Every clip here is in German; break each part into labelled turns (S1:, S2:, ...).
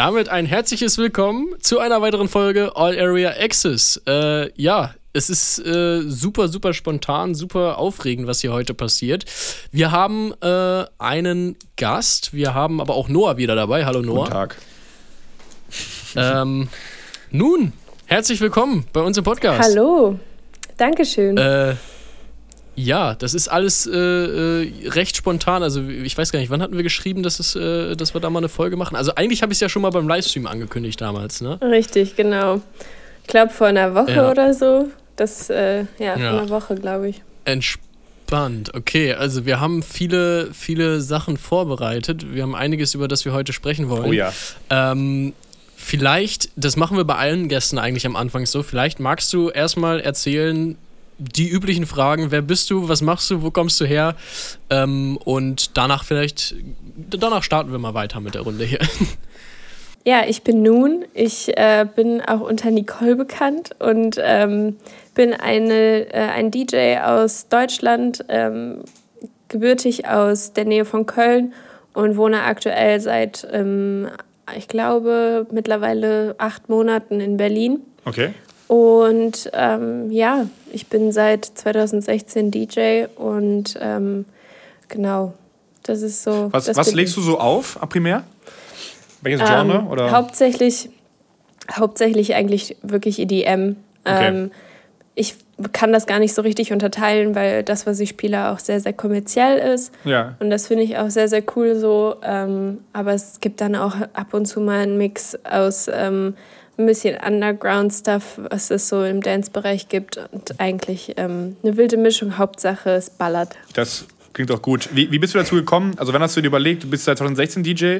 S1: damit ein herzliches Willkommen zu einer weiteren Folge All Area Access. Äh, ja, es ist äh, super, super spontan, super aufregend, was hier heute passiert. Wir haben äh, einen Gast, wir haben aber auch Noah wieder dabei. Hallo Noah.
S2: Guten Tag.
S1: Ähm, nun, herzlich willkommen bei uns im Podcast.
S3: Hallo, Dankeschön.
S1: Äh, ja, das ist alles äh, äh, recht spontan. Also ich weiß gar nicht, wann hatten wir geschrieben, dass, es, äh, dass wir da mal eine Folge machen? Also eigentlich habe ich es ja schon mal beim Livestream angekündigt damals, ne?
S3: Richtig, genau. Ich glaube vor einer Woche
S1: Ja.
S3: oder so. Das, äh, ja, vor
S1: Ja.
S3: einer Woche, glaube ich.
S1: Entspannt. Okay, also wir haben viele, viele Sachen vorbereitet. Wir haben einiges, über das wir heute sprechen wollen.
S2: Oh ja.
S1: Ähm, vielleicht, das machen wir bei allen Gästen eigentlich am Anfang so, vielleicht magst du erstmal erzählen, die üblichen Fragen, wer bist du, was machst du, wo kommst du her? Ähm, und danach vielleicht, danach starten wir mal weiter mit der Runde hier.
S3: Ja, ich bin Nun. Ich äh, bin auch unter Nicole bekannt und ähm, bin eine, äh, ein DJ aus Deutschland, ähm, gebürtig aus der Nähe von Köln und wohne aktuell seit, ähm, ich glaube, mittlerweile acht Monaten in Berlin.
S2: Okay.
S3: Und ähm, ja, ich bin seit 2016 DJ und ähm, genau, das ist so.
S2: Was, was legst du so auf, primär? Welches Genre?
S3: Ähm,
S2: oder?
S3: Hauptsächlich, hauptsächlich eigentlich wirklich EDM.
S2: Okay.
S3: Ähm, ich kann das gar nicht so richtig unterteilen, weil das, was ich spiele, auch sehr, sehr kommerziell ist.
S2: ja.
S3: Und das finde ich auch sehr, sehr cool so. Ähm, aber es gibt dann auch ab und zu mal einen Mix aus ähm, ein bisschen Underground-Stuff, was es so im Dance-Bereich gibt. Und eigentlich ähm, eine wilde Mischung. Hauptsache, es ballert.
S2: Das klingt auch gut. Wie, wie bist du dazu gekommen? Also, wenn hast du dir überlegt, du bist seit 2016 DJ,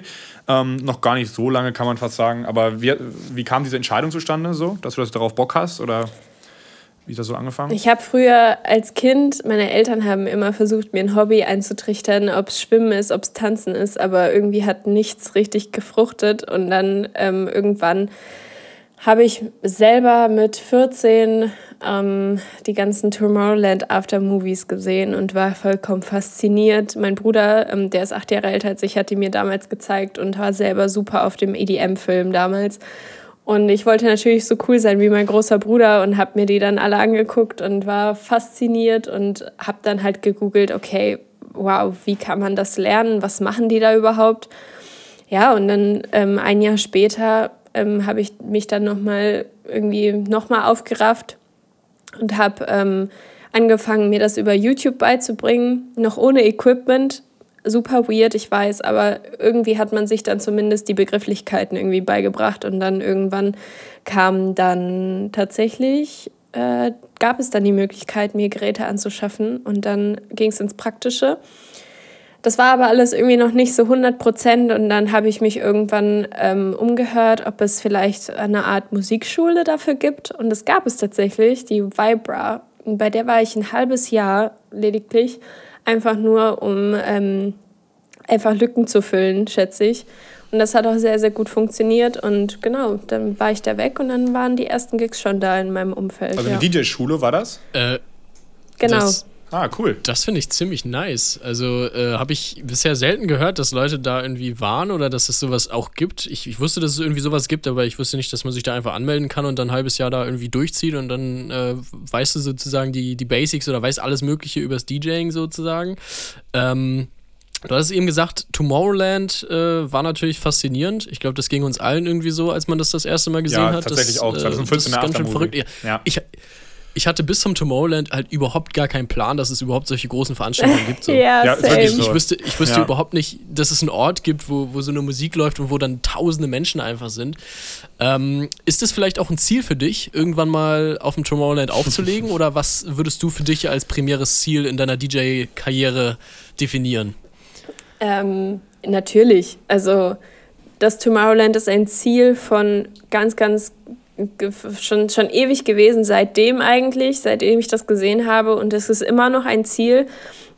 S2: ähm, noch gar nicht so lange, kann man fast sagen. Aber wie, wie kam diese Entscheidung zustande, so, dass du das darauf Bock hast? Oder wie ist das so angefangen?
S3: Ich habe früher als Kind, meine Eltern haben immer versucht, mir ein Hobby einzutrichtern, ob es Schwimmen ist, ob es Tanzen ist, aber irgendwie hat nichts richtig gefruchtet. Und dann ähm, irgendwann habe ich selber mit 14 ähm, die ganzen Tomorrowland After Movies gesehen und war vollkommen fasziniert. Mein Bruder, ähm, der ist acht Jahre älter als ich, hat die mir damals gezeigt und war selber super auf dem EDM-Film damals. Und ich wollte natürlich so cool sein wie mein großer Bruder und habe mir die dann alle angeguckt und war fasziniert und habe dann halt gegoogelt, okay, wow, wie kann man das lernen? Was machen die da überhaupt? Ja, und dann ähm, ein Jahr später ähm, habe ich mich dann nochmal irgendwie nochmal aufgerafft und habe ähm, angefangen, mir das über YouTube beizubringen, noch ohne Equipment. Super weird, ich weiß, aber irgendwie hat man sich dann zumindest die Begrifflichkeiten irgendwie beigebracht und dann irgendwann kam dann tatsächlich, äh, gab es dann die Möglichkeit, mir Geräte anzuschaffen und dann ging es ins Praktische. Das war aber alles irgendwie noch nicht so 100 Prozent und dann habe ich mich irgendwann ähm, umgehört, ob es vielleicht eine Art Musikschule dafür gibt und das gab es tatsächlich, die Vibra. Und bei der war ich ein halbes Jahr lediglich, einfach nur um ähm, einfach Lücken zu füllen, schätze ich. Und das hat auch sehr, sehr gut funktioniert und genau, dann war ich da weg und dann waren die ersten Gigs schon da in meinem Umfeld.
S2: Also,
S3: ja.
S2: eine DJ-Schule war das?
S1: Äh,
S3: genau.
S1: Das,
S2: Ah, cool.
S1: das finde ich ziemlich nice. Also äh, habe ich bisher selten gehört, dass Leute da irgendwie waren oder dass es sowas auch gibt. Ich, ich wusste, dass es irgendwie sowas gibt, aber ich wusste nicht, dass man sich da einfach anmelden kann und dann ein halbes Jahr da irgendwie durchzieht und dann äh, weißt du sozusagen die, die Basics oder weißt alles Mögliche übers DJing sozusagen. Ähm, Du hast eben gesagt, Tomorrowland äh, war natürlich faszinierend. Ich glaube, das ging uns allen irgendwie so, als man das das erste Mal gesehen
S2: Ja,
S1: hat.
S2: tatsächlich
S1: das,
S2: auch.
S1: äh,
S2: 2015
S1: das ist ganz schön verrückt. Ja.
S2: Ja.
S1: Ich, ich hatte bis zum Tomorrowland halt überhaupt gar keinen Plan, dass es überhaupt solche großen Veranstaltungen gibt. So.
S3: ja,
S2: Ja,
S3: same.
S2: so.
S1: Ich wüsste, ich wüsste
S2: Ja.
S1: überhaupt nicht, dass es einen Ort gibt, wo, wo so eine Musik läuft und wo dann tausende Menschen einfach sind. Ähm, ist das vielleicht auch ein Ziel für dich, irgendwann mal auf dem Tomorrowland aufzulegen? oder was würdest du für dich als primäres Ziel in deiner DJ-Karriere definieren?
S3: Ähm, natürlich. Also das Tomorrowland ist ein Ziel von ganz, ganz schon, schon ewig gewesen, seitdem eigentlich, seitdem ich das gesehen habe. Und es ist immer noch ein Ziel.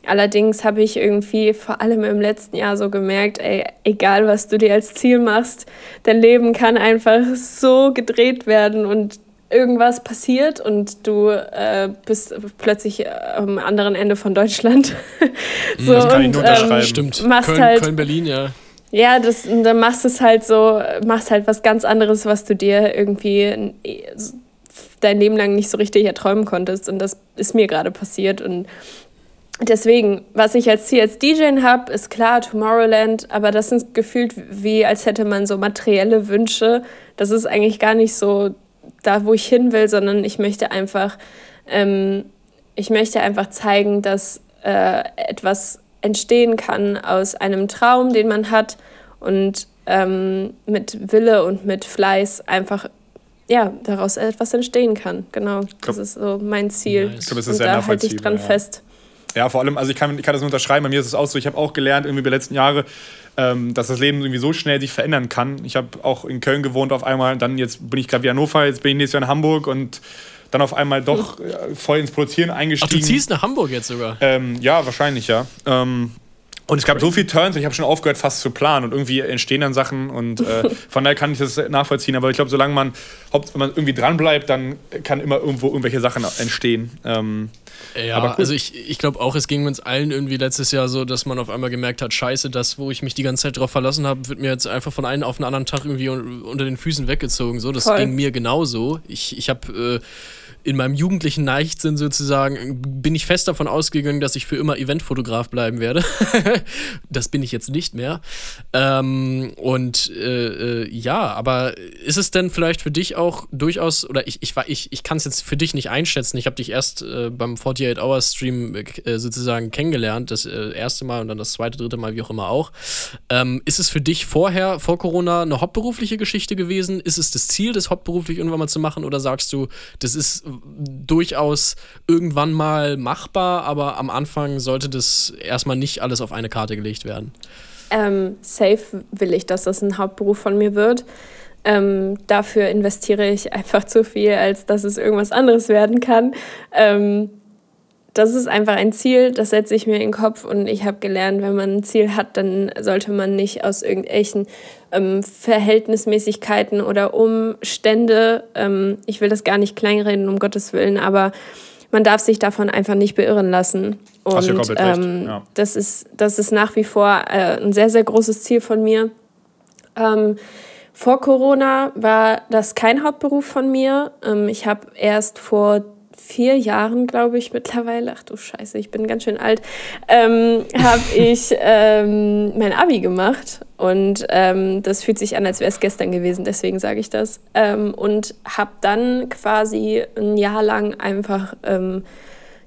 S3: Allerdings habe ich irgendwie vor allem im letzten Jahr so gemerkt, ey, egal was du dir als Ziel machst, dein Leben kann einfach so gedreht werden und irgendwas passiert und du äh, bist plötzlich am anderen Ende von Deutschland. so,
S2: das kann ich nur
S3: und,
S2: unterschreiben.
S1: Stimmt.
S3: machst
S1: Köln,
S3: halt-
S1: Köln, Berlin, ja.
S3: Ja, das, dann machst du es halt so, machst halt was ganz anderes, was du dir irgendwie dein Leben lang nicht so richtig erträumen konntest. Und das ist mir gerade passiert. Und deswegen, was ich als Ziel als DJ habe, ist klar Tomorrowland, aber das ist gefühlt wie, als hätte man so materielle Wünsche. Das ist eigentlich gar nicht so da, wo ich hin will, sondern ich möchte einfach, ähm, ich möchte einfach zeigen, dass äh, etwas entstehen kann aus einem Traum, den man hat und ähm, mit Wille und mit Fleiß einfach ja, daraus etwas entstehen kann. Genau, das ist so mein Ziel. Nice. Ich glaube, es ist und da halte ich dran
S2: ja.
S3: fest.
S2: Ja, vor allem, also ich kann, ich kann das nur unterschreiben, bei mir ist es auch so, ich habe auch gelernt, irgendwie über die letzten Jahre, ähm, dass das Leben irgendwie so schnell sich verändern kann. Ich habe auch in Köln gewohnt auf einmal, dann jetzt bin ich gerade wie Hannover, jetzt bin ich nächstes Jahr in Hamburg und dann auf einmal doch äh, voll ins Produzieren eingestiegen. Ach, du
S1: ziehst nach Hamburg jetzt sogar?
S2: Ähm, ja, wahrscheinlich, ja. Ähm, und es gab so viele Turns, ich habe schon aufgehört, fast zu planen. Und irgendwie entstehen dann Sachen. Und äh, von daher kann ich das nachvollziehen. Aber ich glaube, solange man, wenn man irgendwie dranbleibt, dann kann immer irgendwo irgendwelche Sachen entstehen. Ähm,
S1: ja, cool. also ich, ich glaube auch, es ging uns allen irgendwie letztes Jahr so, dass man auf einmal gemerkt hat, scheiße, das, wo ich mich die ganze Zeit drauf verlassen habe, wird mir jetzt einfach von einem auf den anderen Tag irgendwie unter den Füßen weggezogen. So, das Voll. ging mir genauso. Ich, ich habe... Äh, in meinem jugendlichen Leichtsinn sozusagen bin ich fest davon ausgegangen, dass ich für immer Eventfotograf bleiben werde. das bin ich jetzt nicht mehr. Ähm, und äh, äh, ja, aber ist es denn vielleicht für dich auch durchaus, oder ich, ich, ich, ich kann es jetzt für dich nicht einschätzen, ich habe dich erst äh, beim 48 Hours Stream äh, sozusagen kennengelernt, das äh, erste Mal und dann das zweite, dritte Mal, wie auch immer auch. Ähm, ist es für dich vorher, vor Corona, eine hauptberufliche Geschichte gewesen? Ist es das Ziel, das hauptberuflich irgendwann mal zu machen? Oder sagst du, das ist durchaus irgendwann mal machbar, aber am Anfang sollte das erstmal nicht alles auf eine Karte gelegt werden.
S3: Ähm, safe will ich, dass das ein Hauptberuf von mir wird. Ähm, dafür investiere ich einfach zu viel, als dass es irgendwas anderes werden kann. Ähm, das ist einfach ein Ziel, das setze ich mir in den Kopf und ich habe gelernt, wenn man ein Ziel hat, dann sollte man nicht aus irgendwelchen ähm, Verhältnismäßigkeiten oder Umstände, ähm, ich will das gar nicht kleinreden, um Gottes Willen, aber man darf sich davon einfach nicht beirren lassen. Und Hast du komplett ähm, Ja. Das, ist, das ist nach wie vor äh, ein sehr, sehr großes Ziel von mir. Ähm, vor Corona war das kein Hauptberuf von mir. Ähm, ich habe erst vor vier Jahren, glaube ich, mittlerweile, ach du Scheiße, ich bin ganz schön alt, ähm, habe ich ähm, mein Abi gemacht. Und ähm, das fühlt sich an, als wäre es gestern gewesen, deswegen sage ich das. Ähm, und habe dann quasi ein Jahr lang einfach ähm,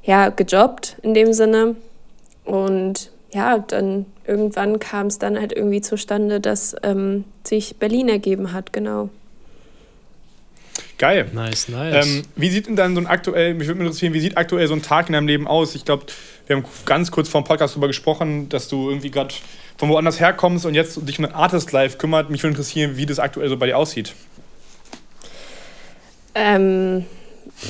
S3: ja, gejobbt in dem Sinne. Und ja, dann irgendwann kam es dann halt irgendwie zustande, dass ähm, sich Berlin ergeben hat, genau.
S2: Geil. Nice, nice. Ähm, wie sieht denn dann so ein aktuell, mich würde interessieren, wie sieht aktuell so ein Tag in deinem Leben aus? Ich glaube, wir haben ganz kurz vor dem Podcast darüber gesprochen, dass du irgendwie gerade von woanders herkommst und jetzt dich um ein Artist Life kümmert. Mich würde interessieren, wie das aktuell so bei dir aussieht.
S3: Ähm,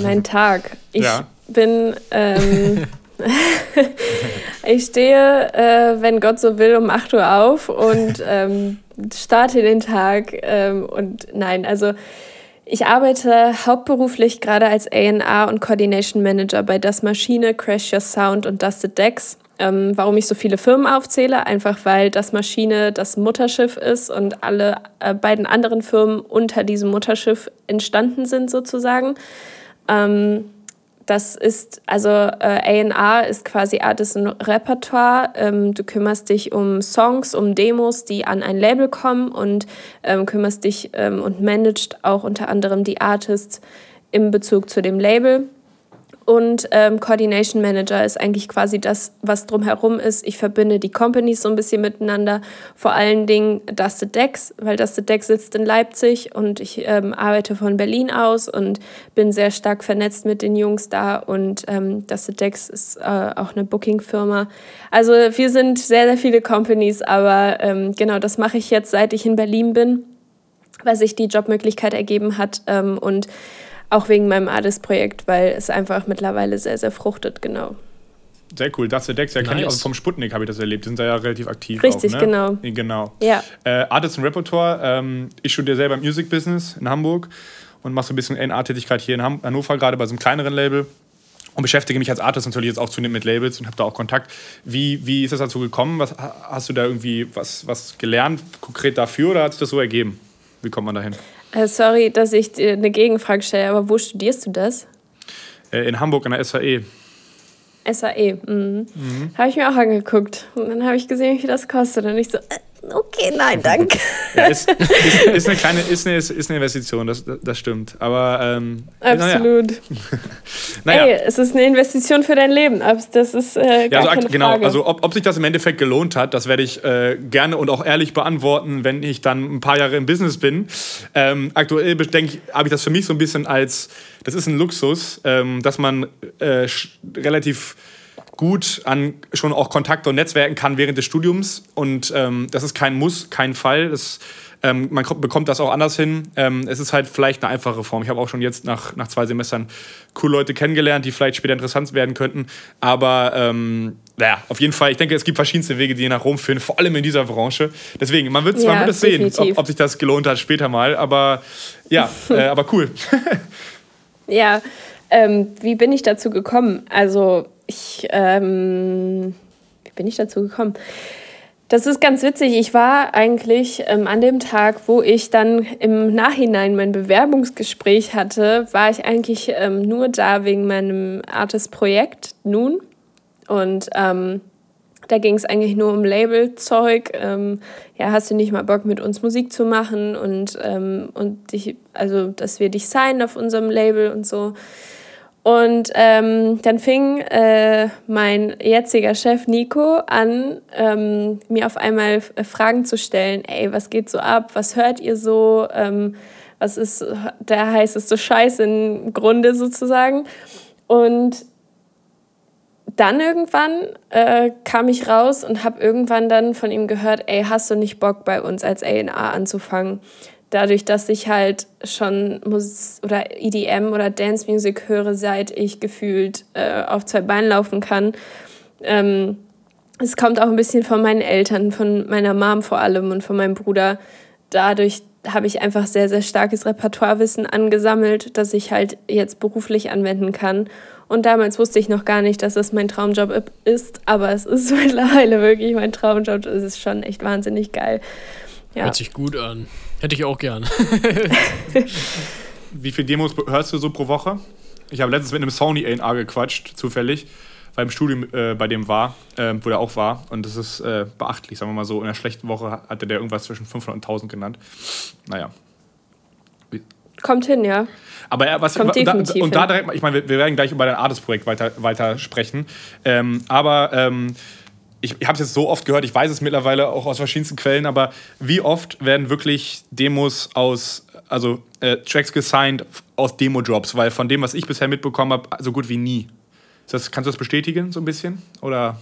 S3: mein Tag. Ich ja. bin. Ähm, ich stehe, äh, wenn Gott so will, um 8 Uhr auf und ähm, starte den Tag. Ähm, und nein, also ich arbeite hauptberuflich gerade als A&R und Coordination Manager bei Das Maschine, Crash Your Sound und Dusted Decks. Ähm, warum ich so viele Firmen aufzähle? Einfach weil Das Maschine das Mutterschiff ist und alle äh, beiden anderen Firmen unter diesem Mutterschiff entstanden sind sozusagen. Ähm, das ist, also äh, A&R ist quasi und Repertoire. Ähm, du kümmerst dich um Songs, um Demos, die an ein Label kommen und ähm, kümmerst dich ähm, und managst auch unter anderem die Artists im Bezug zu dem Label. Und ähm, Coordination Manager ist eigentlich quasi das, was drumherum ist. Ich verbinde die Companies so ein bisschen miteinander. Vor allen Dingen Dusted Decks, weil Dusted Decks sitzt in Leipzig und ich ähm, arbeite von Berlin aus und bin sehr stark vernetzt mit den Jungs da. Und ähm, Dusted Decks ist äh, auch eine Booking-Firma. Also wir sind sehr, sehr viele Companies, aber ähm, genau das mache ich jetzt, seit ich in Berlin bin, weil sich die Jobmöglichkeit ergeben hat. Ähm, und auch wegen meinem Artist-Projekt, weil es einfach mittlerweile sehr, sehr fruchtet, genau.
S2: Sehr cool. Das Decks, ja, nice. kenne ich auch vom Sputnik, habe ich das erlebt. Die sind da ja relativ aktiv.
S3: Richtig,
S2: auch,
S3: ne? genau.
S2: Genau.
S3: Ja.
S2: Äh, Artist und Repertoire. Ähm, ich studiere selber Music Business in Hamburg und mache so ein bisschen NA-Tätigkeit hier in Hannover, gerade bei so einem kleineren Label. und beschäftige mich als Artist natürlich jetzt auch zunehmend mit Labels und habe da auch Kontakt. Wie, wie ist das dazu gekommen? Was, hast du da irgendwie was, was gelernt, konkret dafür oder hat sich das so ergeben? Wie kommt man dahin?
S3: Äh, sorry, dass ich dir eine Gegenfrage stelle, aber wo studierst du das?
S2: Äh, in Hamburg an der SAE.
S3: SAE, mhm. mhm. Habe ich mir auch angeguckt. Und dann habe ich gesehen, wie viel das kostet. Und ich so, äh, okay, nein, danke.
S2: ja, ist, ist, ist, eine kleine ist eine, ist eine Investition, das, das stimmt. Aber ähm,
S3: absolut. Naja. naja. Ey, es ist eine Investition für dein Leben. Das ist äh,
S2: ja, also, genau. Frage. Also ob, ob sich das im Endeffekt gelohnt hat, das werde ich äh, gerne und auch ehrlich beantworten, wenn ich dann ein paar Jahre im Business bin. Ähm, aktuell denke ich, habe ich das für mich so ein bisschen als, das ist ein Luxus, ähm, dass man äh, relativ gut an schon auch Kontakte und Netzwerken kann während des Studiums. Und ähm, das ist kein Muss, kein Fall. Das, ähm, man bekommt das auch anders hin. Ähm, es ist halt vielleicht eine einfache Form. Ich habe auch schon jetzt nach, nach zwei Semestern coole Leute kennengelernt, die vielleicht später interessant werden könnten. Aber ähm, naja, auf jeden Fall, ich denke, es gibt verschiedenste Wege, die nach Rom führen, vor allem in dieser Branche. Deswegen, man wird, ja, man wird es sehen, ob, ob, sich das gelohnt hat später mal. Aber ja, äh, aber cool.
S3: ja, ähm, wie bin ich dazu gekommen? Also ich, ähm, wie bin ich dazu gekommen? Das ist ganz witzig. Ich war eigentlich ähm, an dem Tag, wo ich dann im Nachhinein mein Bewerbungsgespräch hatte, war ich eigentlich ähm, nur da wegen meinem Artist-Projekt nun. Und ähm, da ging es eigentlich nur um Labelzeug. Ähm, ja, hast du nicht mal Bock, mit uns Musik zu machen und, ähm, und dich, also, dass wir dich signen auf unserem Label und so. Und ähm, dann fing äh, mein jetziger Chef Nico an, ähm, mir auf einmal Fragen zu stellen. Ey, was geht so ab? Was hört ihr so? Ähm, was ist der heißeste Scheiß im Grunde sozusagen? Und dann irgendwann äh, kam ich raus und habe irgendwann dann von ihm gehört, ey, hast du nicht Bock bei uns als A&A anzufangen? Dadurch, dass ich halt schon Mus oder EDM oder Dance Music höre, seit ich gefühlt äh, auf zwei Beinen laufen kann. Ähm, es kommt auch ein bisschen von meinen Eltern, von meiner Mom vor allem und von meinem Bruder. Dadurch habe ich einfach sehr, sehr starkes Repertoirewissen angesammelt, das ich halt jetzt beruflich anwenden kann. Und damals wusste ich noch gar nicht, dass es mein Traumjob ist, aber es ist mittlerweile wirklich mein Traumjob. Es ist schon echt wahnsinnig geil.
S1: Ja. Hört sich gut an. Hätte ich auch gern.
S2: Wie viele Demos hörst du so pro Woche? Ich habe letztens mit einem Sony A&R gequatscht, zufällig, weil im Studium äh, bei dem war, äh, wo der auch war. Und das ist äh, beachtlich, sagen wir mal so. In einer schlechten Woche hatte der irgendwas zwischen 500 und 1000 genannt. Naja.
S3: Kommt hin, ja.
S2: Aber er, was, Kommt da, und da direkt, ich meine, wir, wir, werden gleich über dein Artist-Projekt weiter, weiter sprechen. Ähm, aber ähm, ich, ich habe es jetzt so oft gehört, ich weiß es mittlerweile auch aus verschiedensten Quellen, aber wie oft werden wirklich Demos aus, also äh, Tracks gesigned aus Demo-Drops? Weil von dem, was ich bisher mitbekommen habe, so gut wie nie. Das, kannst du das bestätigen, so ein bisschen? Oder?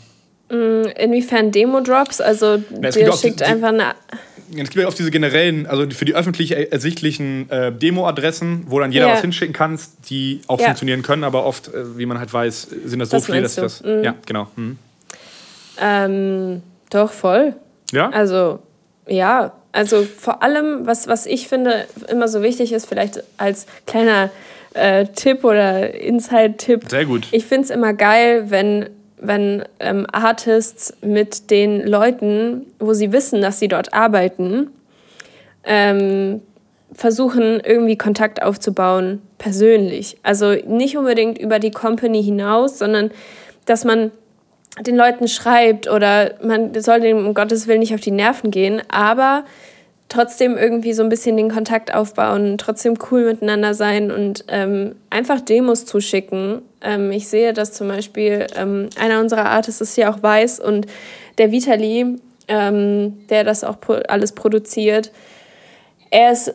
S3: Mm, inwiefern Demo-Drops? Also, Na, der schickt die, einfach eine.
S2: Es gibt ja oft diese generellen, also für die öffentlich ersichtlichen äh, Demo-Adressen, wo dann jeder ja. was hinschicken kann, die auch ja. funktionieren können, aber oft, äh, wie man halt weiß, sind das so das viele, dass das. Mhm. Ja, genau. Mhm.
S3: Ähm, doch, voll.
S2: Ja?
S3: Also, ja. Also vor allem, was, was ich finde, immer so wichtig ist, vielleicht als kleiner äh, Tipp oder Inside-Tipp.
S2: Sehr gut.
S3: Ich finde es immer geil, wenn, wenn ähm, Artists mit den Leuten, wo sie wissen, dass sie dort arbeiten, ähm, versuchen, irgendwie Kontakt aufzubauen, persönlich. Also nicht unbedingt über die Company hinaus, sondern dass man den Leuten schreibt oder man soll dem um Gottes Willen nicht auf die Nerven gehen, aber trotzdem irgendwie so ein bisschen den Kontakt aufbauen, trotzdem cool miteinander sein und ähm, einfach Demos zuschicken. Ähm, ich sehe, dass zum Beispiel ähm, einer unserer Artists ist ja auch weiß und der Vitali, ähm, der das auch alles produziert, er ist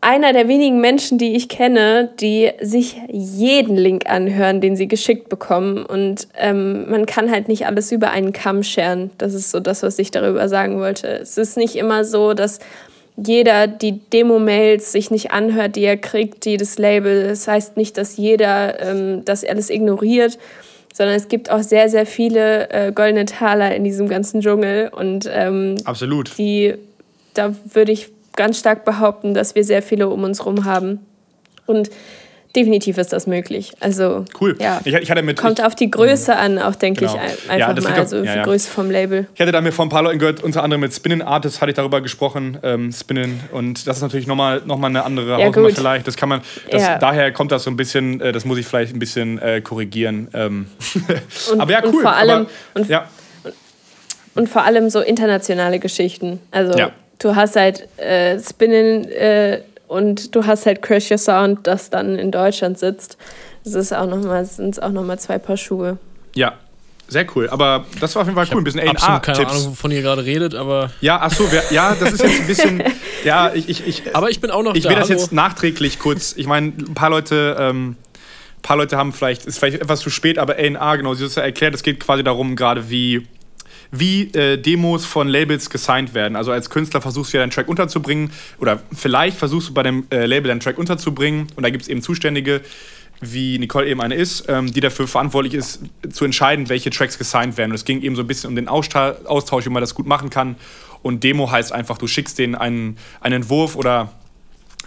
S3: einer der wenigen Menschen, die ich kenne, die sich jeden Link anhören, den sie geschickt bekommen. Und ähm, man kann halt nicht alles über einen Kamm scheren. Das ist so das, was ich darüber sagen wollte. Es ist nicht immer so, dass jeder die Demo-Mails sich nicht anhört, die er kriegt, jedes Label. Das heißt nicht, dass jeder ähm, das alles ignoriert, sondern es gibt auch sehr, sehr viele äh, goldene Taler in diesem ganzen Dschungel. Und ähm,
S2: Absolut.
S3: Die, da würde ich ganz stark behaupten, dass wir sehr viele um uns herum haben. Und definitiv ist das möglich. Also
S2: cool.
S3: Ja,
S2: ich, ich mit,
S3: kommt
S2: ich,
S3: auf die Größe an, auch denke genau. ich einfach
S2: ja,
S3: mal, also ja, die Größe vom Label.
S2: Ich hatte da mir von ein paar Leuten gehört, unter anderem mit Spinning Artists hatte ich darüber gesprochen, ähm, Spinning und das ist natürlich nochmal noch mal eine andere ja, Hausnummer vielleicht. Das kann man, das, daher kommt das so ein bisschen, äh, das muss ich vielleicht ein bisschen äh, korrigieren. Ähm.
S3: Und, Aber ja, cool. Und vor allem, Aber, und, ja. und vor allem so internationale Geschichten. Also du hast halt äh, Spinning äh, und du hast halt Crash Your Sound, das dann in Deutschland sitzt. Das ist auch noch mal, sind auch nochmal zwei Paar Schuhe.
S2: Ja, sehr cool. Aber das war auf jeden Fall ich cool. Ein bisschen A&R.
S1: keine Ahnung, wovon ihr gerade redet, aber.
S2: Ja, ach so, ja, das ist jetzt ein bisschen. ja, ich, ich, ich.
S1: Aber ich bin auch noch
S2: ich
S1: da.
S2: Ich will das jetzt nachträglich kurz. Ich meine, ein paar Leute. Ähm, ein paar Leute haben vielleicht, ist vielleicht etwas zu spät, aber A&R, genau, sie hat es ja erklärt, es geht quasi darum, gerade wie wie äh, Demos von Labels gesigned werden. Also als Künstler versuchst du ja deinen Track unterzubringen oder vielleicht versuchst du bei dem äh, Label deinen Track unterzubringen und da gibt es eben Zuständige, wie Nicole eben eine ist, ähm, die dafür verantwortlich ist, zu entscheiden, welche Tracks gesigned werden. Und es ging eben so ein bisschen um den Austausch, wie man das gut machen kann. Und Demo heißt einfach, du schickst denen einen, einen Entwurf oder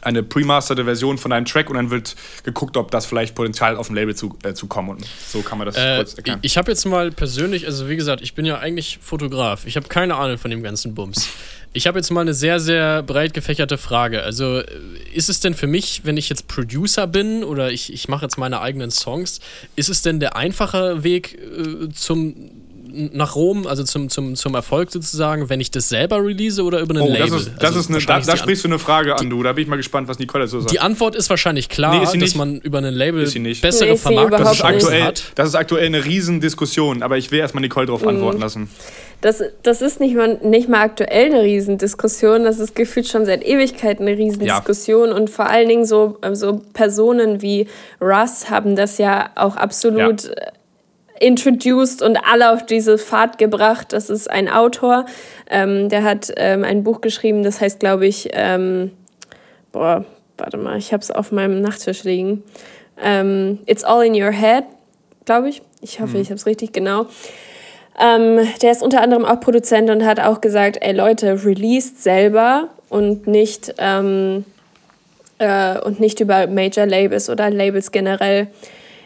S2: eine pre-masterte Version von einem Track und dann wird geguckt, ob das vielleicht Potenzial auf dem Label zu, äh, zu kommen. Und so kann man das äh, kurz erklären.
S1: Ich habe jetzt mal persönlich, also wie gesagt, ich bin ja eigentlich Fotograf. Ich habe keine Ahnung von dem ganzen Bums. Ich habe jetzt mal eine sehr, sehr breit gefächerte Frage. Also äh, ist es denn für mich, wenn ich jetzt Producer bin oder ich, ich mache jetzt meine eigenen Songs, ist es denn der einfache Weg äh, zum nach Rom, also zum, zum, zum Erfolg sozusagen, wenn ich das selber release oder über einen
S2: oh,
S1: Label?
S2: Das ist, das also ist eine, da, da sprichst du eine Frage an, du. Da bin ich mal gespannt, was Nicole dazu sagt.
S1: Die Antwort ist wahrscheinlich klar, nee, dass man über ein Label
S2: bessere
S1: nee, Vermarktung
S2: das ist aktuell, hat. Das ist aktuell eine Riesendiskussion, aber ich will erstmal Nicole darauf mhm. antworten lassen.
S3: Das, das ist nicht mal, nicht mal aktuell eine Riesendiskussion, das ist gefühlt schon seit Ewigkeiten eine Riesendiskussion ja. und vor allen Dingen so, so Personen wie Russ haben das ja auch absolut ja introduced und alle auf diese Fahrt gebracht. Das ist ein Autor, ähm, der hat ähm, ein Buch geschrieben, das heißt, glaube ich, ähm, boah, warte mal, ich habe es auf meinem Nachttisch liegen. Ähm, It's All in Your Head, glaube ich. Ich hoffe, mhm. ich habe es richtig genau. Ähm, der ist unter anderem auch Produzent und hat auch gesagt, ey Leute, released selber und nicht, ähm, äh, und nicht über Major Labels oder Labels generell.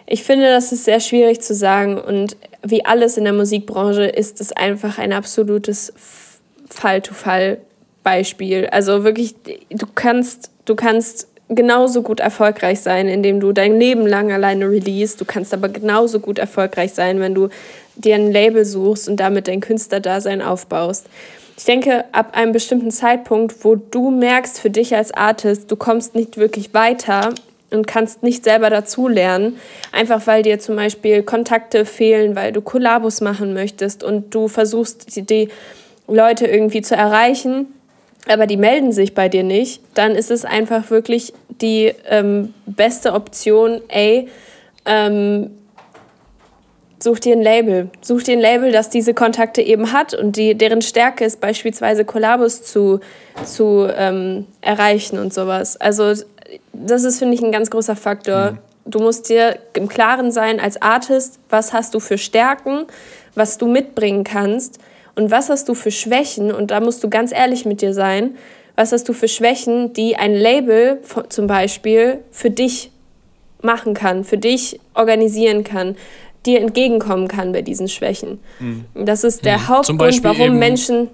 S3: Ich finde, das ist sehr schwierig zu sagen und wie alles in der Musikbranche ist es einfach ein absolutes Fall-to-Fall-Beispiel. Also wirklich, du kannst, du kannst genauso gut erfolgreich sein, indem du dein Leben lang alleine release. Du kannst aber genauso gut erfolgreich sein, wenn du dir ein Label suchst und damit dein Künstlerdasein aufbaust. Ich denke, ab einem bestimmten Zeitpunkt, wo du merkst für dich als Artist, du kommst nicht wirklich weiter und kannst nicht selber dazulernen, einfach weil dir zum Beispiel Kontakte fehlen, weil du Kollabos machen möchtest und du versuchst, die, die Leute irgendwie zu erreichen, aber die melden sich bei dir nicht, dann ist es einfach wirklich die ähm, beste Option, ey, ähm, such dir ein Label. Such dir ein Label, das diese Kontakte eben hat und die, deren Stärke ist beispielsweise Kollabos zu, zu ähm, erreichen und sowas. Also das ist, finde ich, ein ganz großer Faktor. Mhm. Du musst dir im Klaren sein als Artist, was hast du für Stärken, was du mitbringen kannst und was hast du für Schwächen. Und da musst du ganz ehrlich mit dir sein. Was hast du für Schwächen, die ein Label zum Beispiel für dich machen kann, für dich organisieren kann, dir entgegenkommen kann bei diesen Schwächen. Mhm. Das ist der mhm. Hauptgrund, warum Menschen.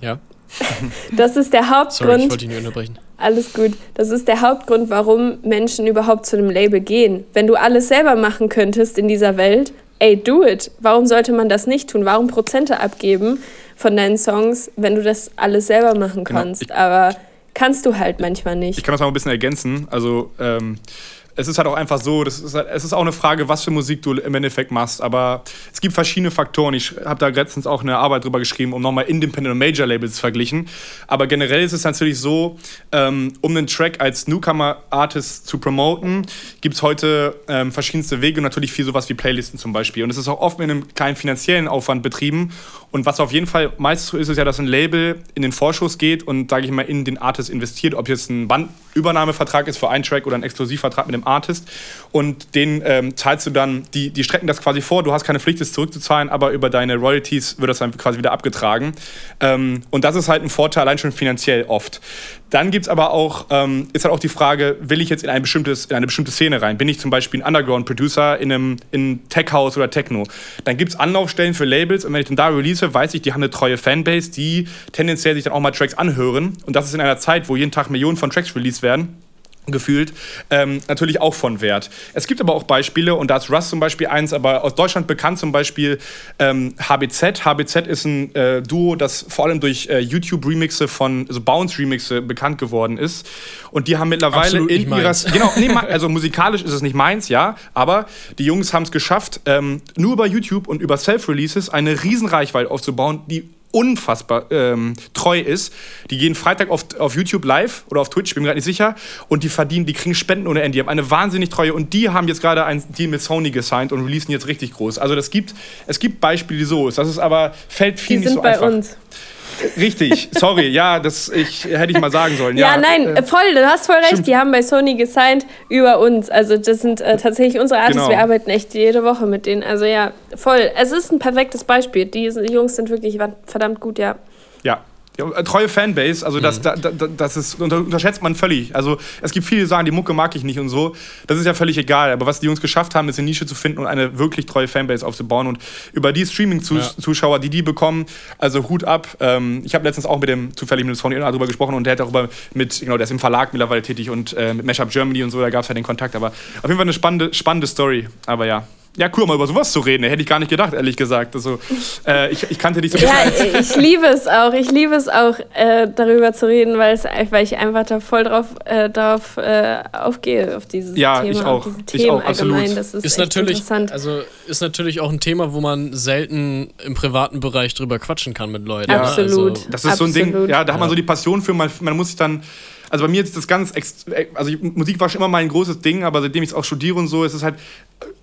S1: Ja.
S3: das ist der Hauptgrund. Sorry,
S1: ich wollte ihn unterbrechen.
S3: Alles gut. Das ist der Hauptgrund, warum Menschen überhaupt zu einem Label gehen. Wenn du alles selber machen könntest in dieser Welt, ey, do it. Warum sollte man das nicht tun? Warum Prozente abgeben von deinen Songs, wenn du das alles selber machen genau. kannst? Genau. Aber kannst du halt manchmal nicht.
S2: Ich kann das mal ein bisschen ergänzen. Also, ähm, es ist halt auch einfach so, das ist, halt, es ist auch eine Frage, was für Musik du im Endeffekt machst. Aber es gibt verschiedene Faktoren. Ich habe da letztens auch eine Arbeit drüber geschrieben, um nochmal Independent und Major Labels verglichen. Aber generell ist es natürlich so, ähm, um einen Track als Newcomer-Artist zu promoten, gibt es heute ähm, verschiedenste Wege und natürlich viel sowas wie Playlisten zum Beispiel. Und es ist auch oft mit einem kleinen finanziellen Aufwand betrieben. Und was auf jeden Fall meistens so ist, ist ja, dass ein Label in den Vorschuss geht und, sage ich mal, in den Artist investiert. Ob jetzt ein Bandübernahmevertrag ist für einen Track oder ein Exklusivvertrag mit dem Artist und den ähm, zahlst du dann, die, die strecken das quasi vor, du hast keine Pflicht, es zurückzuzahlen, aber über deine Royalties wird das dann quasi wieder abgetragen. Ähm, und das ist halt ein Vorteil, allein schon finanziell oft. Dann gibt es aber auch, ähm, ist halt auch die Frage, will ich jetzt in, ein bestimmtes, in eine bestimmte Szene rein? Bin ich zum Beispiel ein Underground-Producer in einem in Tech-House oder Techno? Dann gibt es Anlaufstellen für Labels und wenn ich dann da release, weiß ich, die haben eine treue Fanbase, die tendenziell sich dann auch mal Tracks anhören. Und das ist in einer Zeit, wo jeden Tag Millionen von Tracks released werden gefühlt, ähm, natürlich auch von Wert. Es gibt aber auch Beispiele, und da ist Rust zum Beispiel eins, aber aus Deutschland bekannt zum Beispiel ähm, HBZ. HBZ ist ein äh, Duo, das vor allem durch äh, YouTube-Remixe von, also Bounce-Remixe bekannt geworden ist. Und die haben mittlerweile
S1: Absolut
S2: in ihrer. Genau, nee, also musikalisch ist es nicht meins, ja, aber die Jungs haben es geschafft, ähm, nur über YouTube und über Self-Releases eine Riesenreichweite aufzubauen, die unfassbar ähm, treu ist. Die gehen Freitag auf, auf YouTube live oder auf Twitch, bin mir gerade nicht sicher, und die verdienen, die kriegen Spenden ohne Ende. Die haben eine wahnsinnig treue und die haben jetzt gerade ein Deal mit Sony gesigned und releasen jetzt richtig groß. Also das gibt, es gibt Beispiele, die so ist. Das ist aber, fällt viel
S3: die
S2: nicht
S3: sind
S2: so
S3: bei
S2: einfach.
S3: uns.
S2: Richtig, sorry, ja, das ich, hätte ich mal sagen sollen.
S3: Ja,
S2: Ja,
S3: nein,
S2: äh,
S3: voll, du hast voll recht.
S2: stimmt.
S3: Die haben bei Sony gesigned über uns. Also das sind äh, tatsächlich unsere Artists.
S2: Genau.
S3: Wir arbeiten echt jede Woche mit denen. Also ja, voll. Es ist ein perfektes Beispiel. Die Jungs sind wirklich verdammt gut, ja.
S2: Ja. Ja, äh, treue Fanbase, also das, da, da, das ist, unter- unterschätzt man völlig. Also es gibt viele, die sagen, die Mucke mag ich nicht und so. Das ist ja völlig egal. Aber was die Jungs geschafft haben, ist eine Nische zu finden und eine wirklich treue Fanbase aufzubauen. Und über die Streaming-Zuschauer, die die bekommen, also Hut ab. Ähm, ich habe letztens auch mit dem zufällig mit dem Sony darüber gesprochen und der hat darüber mit, genau, der ist im Verlag mittlerweile tätig und äh, mit Mashup Germany und so, da gab es ja den Kontakt. Aber auf jeden Fall eine spannende, spannende Story. Aber ja. Ja, cool, mal über sowas zu reden. Hätte ich gar nicht gedacht, ehrlich gesagt. Also, äh, ich, ich kannte dich so
S3: Ja, ich liebe es auch. Ich liebe es auch, äh, darüber zu reden, weil, es, weil ich einfach da voll drauf, äh, drauf äh, aufgehe, auf dieses
S2: Ja,
S3: Thema.
S2: ich auch.
S3: Auf diese
S2: Ich auch, absolut.
S3: allgemein. Das ist,
S1: Ist natürlich,
S3: interessant.
S1: also ist natürlich auch ein Thema, wo man selten im privaten Bereich drüber quatschen kann mit Leuten.
S2: Ja.
S1: ne?
S3: Absolut.
S1: Also,
S2: Das ist so ein Ding,
S3: Absolut.
S2: ja, da hat man so die Passion für, man, man muss sich dann, also bei mir ist das ganz, also Musik war schon immer mein großes Ding, aber seitdem ich es auch studiere und so, ist es halt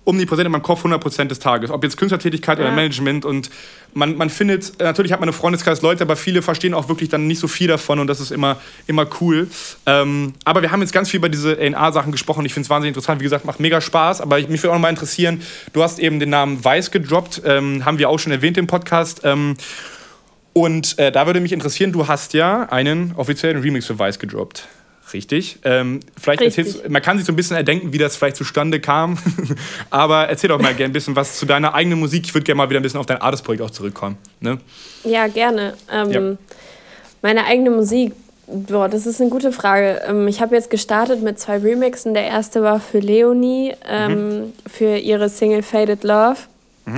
S2: omnipräsent in meinem Kopf 100% des Tages. Ob jetzt Künstlertätigkeit oder
S3: Ja.
S2: Management und man, man findet, äh, natürlich hat man eine Freundeskreis Leute, aber viele verstehen auch wirklich dann nicht so viel davon und das ist immer, immer cool. Ähm, aber wir haben jetzt ganz viel über diese A&R-Sachen gesprochen. Ich finde es wahnsinnig interessant. Wie gesagt, macht mega Spaß. Aber ich, mich würde auch noch mal interessieren, du hast eben den Namen Weiß gedroppt, ähm, haben wir auch schon erwähnt im Podcast. Ähm, und äh, da würde mich interessieren, du hast ja einen offiziellen Remix für Weiß gedroppt. Richtig. Ähm, vielleicht
S3: Richtig.
S2: erzählst man kann sich so ein bisschen erdenken, wie das vielleicht zustande kam. Aber erzähl doch mal gerne ein bisschen was zu deiner eigenen Musik. Ich würde gerne mal wieder ein bisschen auf dein Artist-Projekt auch zurückkommen. Ne?
S3: Ja, gerne. Ähm,
S2: Ja.
S3: Meine eigene Musik, boah, das ist eine gute Frage. Ähm, ich habe jetzt gestartet mit zwei Remixen. Der erste war für Leonie, ähm,
S2: Mhm.
S3: für ihre Single Faded Love,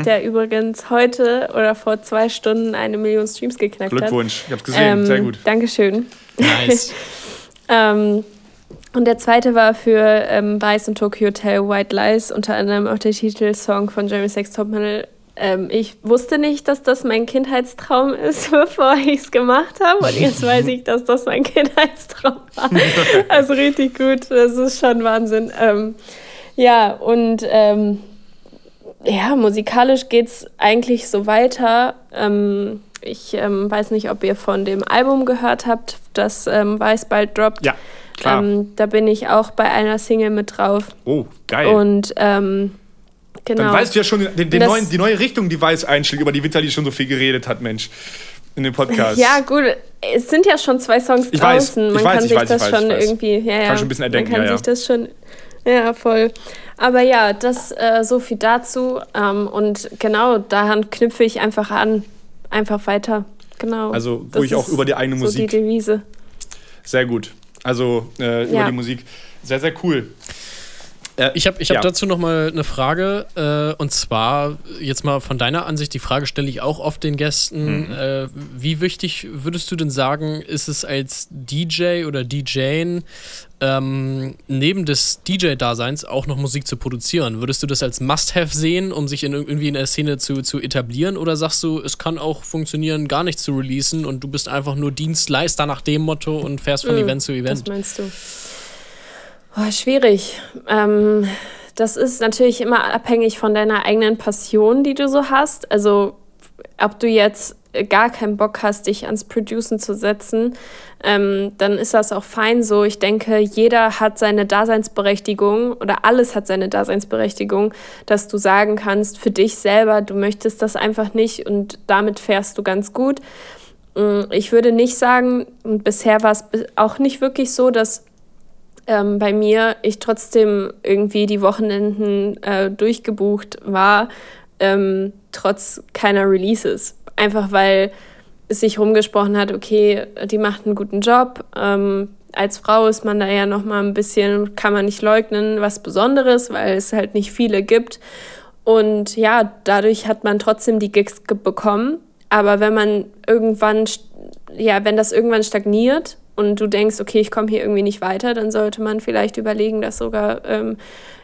S3: der übrigens heute oder vor zwei Stunden eine Million Streams geknackt hat.
S2: Glückwunsch. Ich hab's gesehen.
S3: Ähm,
S2: Sehr gut.
S3: Dankeschön.
S1: nice.
S3: Ähm, und der zweite war für ähm, Vice und Tokyo Hotel White Lies, unter anderem auch der Titelsong von Jeremy Sex Topmodel. Ähm, ich wusste nicht, dass das mein Kindheitstraum ist, bevor ich es gemacht habe. Und jetzt weiß ich, dass das mein Kindheitstraum war. Also richtig gut. Das ist schon Wahnsinn. Ähm, ja, und ähm, ja, musikalisch geht es eigentlich so weiter. Ähm, ich ähm, weiß nicht, ob ihr von dem Album gehört habt, das ähm, Weiß bald droppt.
S2: Ja, klar.
S3: Ähm, da bin ich auch bei einer Single mit drauf.
S2: oh, geil.
S3: Und ähm, genau.
S2: Dann weißt du ja schon den, den neuen, die neue Richtung, die Weiß einschlägt, über die Vitali schon so viel geredet hat, Mensch. In dem Podcast.
S3: ja, gut, es sind ja schon zwei Songs
S2: Ich weiß,
S3: draußen.
S2: ich
S3: Man
S2: weiß,
S3: kann
S2: ich
S3: sich
S2: weiß,
S3: das
S2: weiß,
S3: schon
S2: weiß.
S3: irgendwie. Ja, ja,
S2: schon ein bisschen erdenken,
S3: Man kann
S2: ja, ja.
S3: sich das schon. Ja, voll. Aber ja, das äh, so viel dazu. Ähm, und genau, daran knüpfe ich einfach an. Einfach weiter. Genau.
S2: Also, ruhig auch über die eigene
S3: so
S2: Musik.
S3: die Devise.
S2: Sehr gut. Also äh, über
S3: Ja.
S2: die Musik. Sehr, sehr cool. Äh,
S1: Ich habe ich hab
S2: Ja.
S1: dazu noch mal eine Frage. Äh, und zwar, jetzt mal von deiner Ansicht, die Frage stelle ich auch oft den Gästen.
S2: Mhm.
S1: Äh, wie wichtig würdest du denn sagen, ist es als DJ oder DJin ähm, neben des DJ-Daseins auch noch Musik zu produzieren? Würdest du das als Must-Have sehen, um sich in, irgendwie in der Szene zu, zu etablieren? Oder sagst du, es kann auch funktionieren, gar nichts zu releasen und du bist einfach nur Dienstleister nach dem Motto und fährst von
S3: Mhm,
S1: Event zu
S3: Was
S1: Event?
S3: meinst du? Oh, schwierig. Ähm, das ist natürlich immer abhängig von deiner eigenen Passion, die du so hast. Also ob du jetzt gar keinen Bock hast, dich ans Producen zu setzen, ähm, dann ist das auch fein so. Ich denke, jeder hat seine Daseinsberechtigung oder alles hat seine Daseinsberechtigung, dass du sagen kannst für dich selber, du möchtest das einfach nicht und damit fährst du ganz gut. Mm, ich würde nicht sagen, und bisher war es auch nicht wirklich so, dass ähm, bei mir ich trotzdem irgendwie die Wochenenden äh, durchgebucht war, ähm, trotz keiner Releases. Einfach weil es sich rumgesprochen hat, okay, die macht einen guten Job. Ähm, als Frau ist man da ja noch mal ein bisschen, kann man nicht leugnen, was Besonderes, weil es halt nicht viele gibt. Und ja, dadurch hat man trotzdem die Gigs bekommen. Aber wenn man irgendwann, ja, wenn das irgendwann stagniert und du denkst, okay, ich komme hier irgendwie nicht weiter, dann sollte man vielleicht überlegen, das sogar ähm,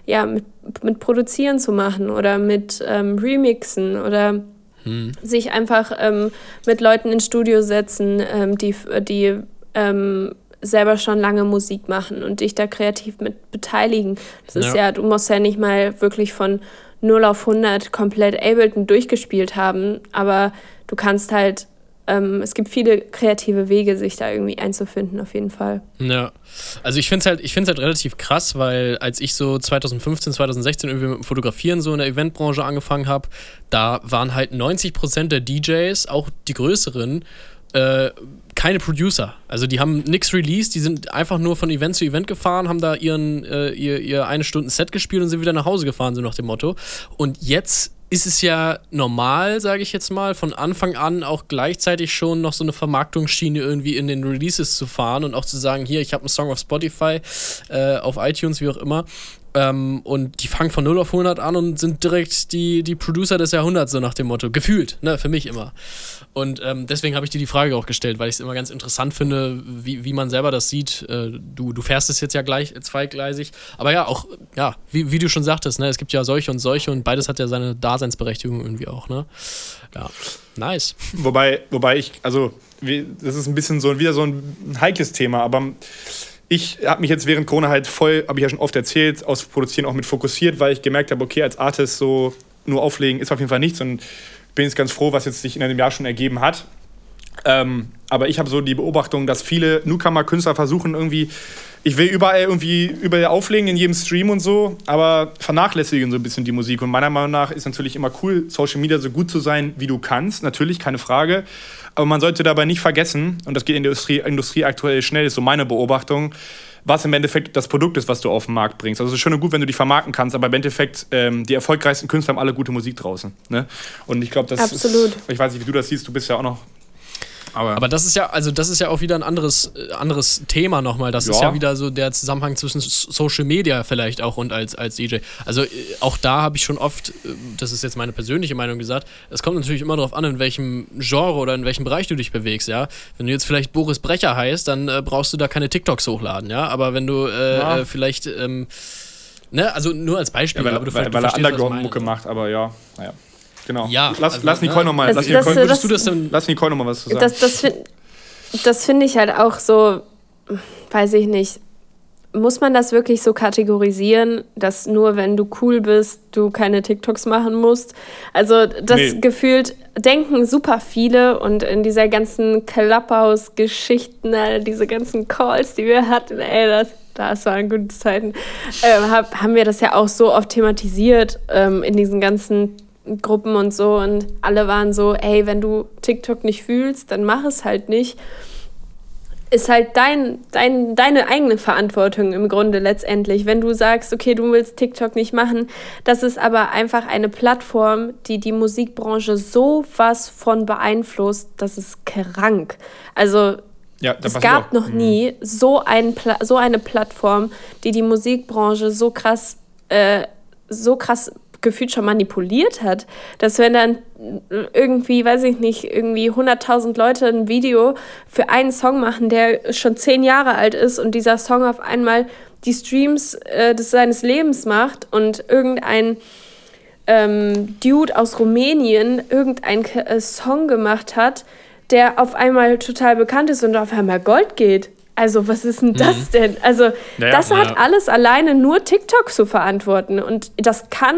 S3: ja, mit, mit Produzieren zu machen oder mit ähm, Remixen oder hm. sich einfach ähm, mit Leuten ins Studio setzen, ähm, die, die ähm, selber schon lange Musik machen und dich da kreativ mit beteiligen. Das ist ja, ja du musst ja nicht mal wirklich von 0 auf 100 komplett Ableton durchgespielt haben, aber du kannst halt ähm, es gibt viele kreative Wege, sich da irgendwie einzufinden, auf jeden Fall.
S1: Ja, also ich finde es halt, halt relativ krass, weil als ich so 2015, 2016 irgendwie mit dem Fotografieren so in der Eventbranche angefangen habe, da waren halt 90 Prozent der DJs, auch die größeren, äh, keine Producer. Also die haben nichts released, die sind einfach nur von Event zu Event gefahren, haben da ihren, äh, ihr, ihr eine Stunde Set gespielt und sind wieder nach Hause gefahren, so nach dem Motto. Und jetzt ist es ja normal, sage ich jetzt mal, von Anfang an auch gleichzeitig schon noch so eine Vermarktungsschiene irgendwie in den Releases zu fahren und auch zu sagen, hier, ich habe einen Song auf Spotify, äh, auf iTunes, wie auch immer. Ähm, und die fangen von 0 auf 100 an und sind direkt die, die Producer des Jahrhunderts, so nach dem Motto. Gefühlt, ne, für mich immer. Und ähm, deswegen habe ich dir die Frage auch gestellt, weil ich es immer ganz interessant finde, wie, wie man selber das sieht. Äh, du, du fährst es jetzt ja gleich zweigleisig. Aber ja, auch, ja, wie, wie du schon sagtest, ne, es gibt ja solche und solche und beides hat ja seine Daseinsberechtigung irgendwie auch, ne? Ja, nice.
S2: Wobei, wobei ich, also, das ist ein bisschen so wieder so ein heikles Thema, aber ich habe mich jetzt während Corona halt voll, habe ich ja schon oft erzählt, aus Produzieren auch mit fokussiert, weil ich gemerkt habe, okay, als Artist so nur auflegen ist auf jeden Fall nichts und bin jetzt ganz froh, was jetzt sich in einem Jahr schon ergeben hat. Ähm, aber ich habe so die Beobachtung, dass viele Newcomer-Künstler versuchen irgendwie, ich will überall irgendwie überall auflegen in jedem Stream und so, aber vernachlässigen so ein bisschen die Musik. Und meiner Meinung nach ist natürlich immer cool, Social Media so gut zu sein, wie du kannst. Natürlich, keine Frage. Aber man sollte dabei nicht vergessen, und das geht in der Industrie, Industrie aktuell schnell, ist so meine Beobachtung, was im Endeffekt das Produkt ist, was du auf den Markt bringst. Also es ist schön und gut, wenn du dich vermarkten kannst, aber im Endeffekt, ähm, die erfolgreichsten Künstler haben alle gute Musik draußen. Ne? Und ich glaube, das
S3: Absolut.
S2: ist. Ich weiß nicht, wie du das siehst, du bist ja auch noch
S1: aber, aber, das ist ja, also das ist ja auch wieder ein anderes, äh, anderes Thema nochmal. Das ja. ist ja wieder so der Zusammenhang zwischen Social Media vielleicht auch und als, als DJ. Also äh, auch da habe ich schon oft, äh, das ist jetzt meine persönliche Meinung gesagt, es kommt natürlich immer darauf an, in welchem Genre oder in welchem Bereich du dich bewegst, ja. Wenn du jetzt vielleicht Boris Brecher heißt, dann äh, brauchst du da keine TikToks hochladen, ja. Aber wenn du äh, ja. vielleicht, ähm, ne, also nur als Beispiel,
S2: ja, weil,
S1: aber du,
S2: weil, weil er Underground-Mucke macht, aber ja, naja. Genau.
S1: Ja,
S2: lass, also, lass Nicole nochmal.
S3: Also, lass, Nicole,
S2: das, das, lass Nicole nochmal was zu sagen.
S3: Das, das, das finde ich halt auch so, weiß ich nicht. Muss man das wirklich so kategorisieren, dass nur wenn du cool bist, du keine TikToks machen musst? Also das nee. gefühlt denken super viele und in dieser ganzen Clubhouse-Geschichten, diese ganzen Calls, die wir hatten, ey, das, das waren gute Zeiten, äh, hab, haben wir das ja auch so oft thematisiert ähm, in diesen ganzen Gruppen und so und alle waren so, ey, wenn du TikTok nicht fühlst, dann mach es halt nicht. Ist halt dein, dein, deine eigene Verantwortung im Grunde letztendlich. Wenn du sagst, okay, du willst TikTok nicht machen, das ist aber einfach eine Plattform, die die Musikbranche so was von beeinflusst, das ist krank. Also ja, es gab noch mhm. nie so, ein so eine Plattform, die die Musikbranche so krass, äh, so krass gefühlt schon manipuliert hat. Dass wenn dann irgendwie, weiß ich nicht, irgendwie 100.000 Leute ein Video für einen Song machen, der schon zehn Jahre alt ist und dieser Song auf einmal die Streams äh, des seines Lebens macht und irgendein ähm, Dude aus Rumänien irgendeinen äh, Song gemacht hat, der auf einmal total bekannt ist und auf einmal Gold geht. Also, was ist denn das mhm. denn? Also, naja, das hat naja. alles alleine nur TikTok zu verantworten. Und das kann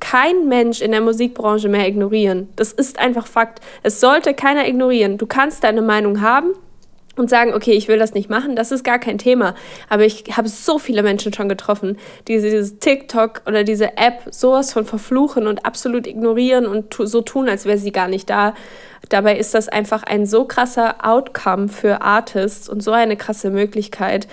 S3: kein Mensch in der Musikbranche mehr ignorieren. Das ist einfach Fakt. Es sollte keiner ignorieren. Du kannst deine Meinung haben, und sagen, okay, ich will das nicht machen, das ist gar kein Thema. Aber ich habe so viele Menschen schon getroffen, die dieses TikTok oder diese App sowas von verfluchen und absolut ignorieren und so tun, als wäre sie gar nicht da. Dabei ist das einfach ein so krasser Outcome für Artists und so eine krasse Möglichkeit.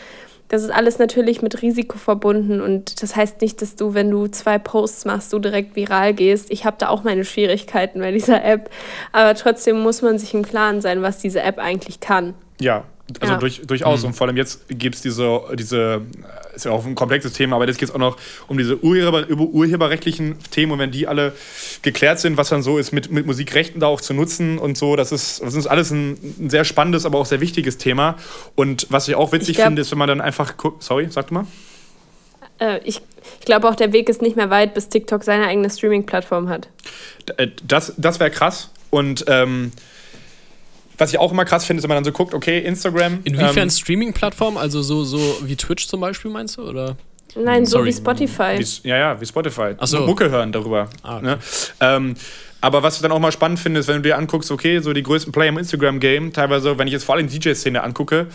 S3: Das ist alles natürlich mit Risiko verbunden und das heißt nicht, dass du, wenn du zwei Posts machst, du direkt viral gehst. Ich habe da auch meine Schwierigkeiten bei dieser App, aber trotzdem muss man sich im Klaren sein, was diese App eigentlich kann.
S2: Ja, also ja. durch, durchaus. Mhm. Und vor allem jetzt gibt es diese, diese, ist ja auch ein komplexes Thema, aber jetzt geht es auch noch um diese Urheber, urheberrechtlichen Themen und wenn die alle geklärt sind, was dann so ist, mit, mit Musikrechten da auch zu nutzen und so, das ist, das ist alles ein, ein sehr spannendes, aber auch sehr wichtiges Thema. Und was ich auch witzig ich glaub, finde, ist, wenn man dann einfach guckt, sorry, sag du mal.
S3: Äh, ich ich glaube auch, der Weg ist nicht mehr weit, bis TikTok seine eigene Streaming-Plattform hat.
S2: Äh, das, das wäre krass. Und ähm, was ich auch immer krass finde, ist, wenn man dann so guckt, okay, Instagram.
S1: Inwiefern ähm, Streaming-Plattform? Also so, so wie Twitch zum Beispiel, meinst du? Oder?
S3: Nein, so Sorry. wie Spotify.
S2: Wie, ja, ja, wie Spotify.
S1: Ach so.
S2: Mucke hören darüber. Ah, okay. ne? ähm, aber was ich dann auch mal spannend finde, ist, wenn du dir anguckst, okay, so die größten Player im Instagram-Game, teilweise, wenn ich jetzt vor allem die DJ-Szene angucke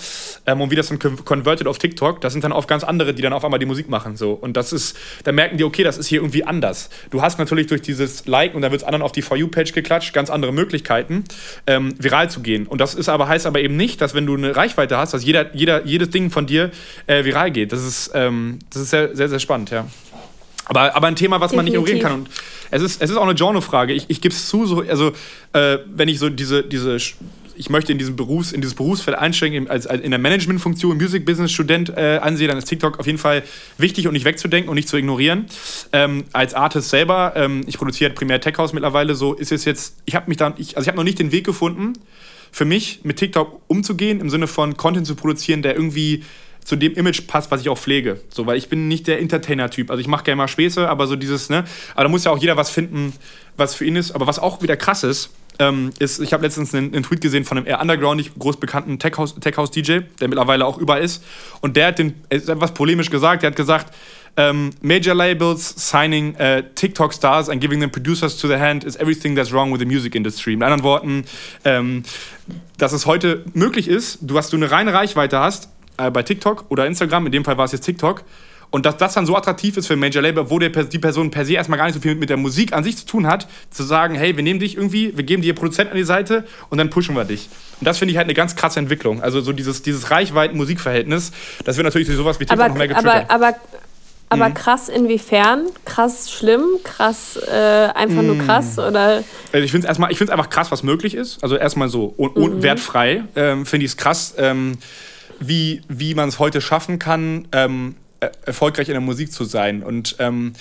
S2: ähm, und wie das dann converted auf TikTok, das sind dann oft ganz andere, die dann auf einmal die Musik machen. So. Und das ist, da merken die, okay, das ist hier irgendwie anders. Du hast natürlich durch dieses Like und dann wird es anderen auf die For You-Page geklatscht, ganz andere Möglichkeiten, ähm, viral zu gehen. Und das ist aber, heißt aber eben nicht, dass wenn du eine Reichweite hast, dass jeder, jeder, jedes Ding von dir äh, viral geht. Das ist, ähm, das ist sehr, sehr, sehr spannend, ja. Aber, aber ein Thema, was Definitiv. man nicht ignorieren kann. Und es ist, es ist auch eine Genre-Frage. Ich, ich gebe es zu, so, also äh, wenn ich so diese, diese ich möchte in, diesen Berufs, in dieses Berufsfeld einsteigen, als, als in der Managementfunktion, Music Business Student äh, ansehe, dann ist TikTok auf jeden Fall wichtig und nicht wegzudenken und nicht zu ignorieren. Ähm, als Artist selber, ähm, ich produziere halt primär Tech House mittlerweile, so ist es jetzt, ich habe mich dann, ich, also ich habe noch nicht den Weg gefunden, für mich mit TikTok umzugehen, im Sinne von Content zu produzieren, der irgendwie zu dem Image passt, was ich auch pflege. So, weil ich bin nicht der Entertainer-Typ. Also ich mache gerne mal Späße, aber so dieses, ne? Aber da muss ja auch jeder was finden, was für ihn ist. Aber was auch wieder krass ist, ähm, ist, ich habe letztens einen, einen, Tweet gesehen von einem eher undergroundig groß bekannten Tech-House-DJ, Tech der mittlerweile auch überall ist. Und der hat den, ist etwas polemisch gesagt, der hat gesagt, um, ähm, major labels signing uh, TikTok stars and giving them producers to the hand is everything that's wrong with the music industry. Mit anderen Worten, ähm, dass es heute möglich ist, du hast du eine reine Reichweite hast, äh, bei TikTok oder Instagram, in dem Fall war es jetzt TikTok, und dass das dann so attraktiv ist für ein Major Label, wo der, die Person per se erstmal gar nicht so viel mit der Musik an sich zu tun hat, zu sagen, hey, wir nehmen dich irgendwie, wir geben dir Produzenten an die Seite und dann pushen wir dich. Und das finde ich halt eine ganz krasse Entwicklung. Also so dieses, dieses Reichweiten-Musikverhältnis, das wird natürlich durch sowas wie TikTok
S3: aber,
S2: noch mehr
S3: getriggert. Aber, aber, aber mhm. krass inwiefern? Krass schlimm? Krass äh, einfach mhm. nur krass? Oder?
S2: Also ich finde es einfach krass, was möglich ist. Also erstmal so mhm. wertfrei ähm, finde ich es krass. Ähm, wie, wie man es heute schaffen kann, ähm, erfolgreich in der Musik zu sein. Und ähm,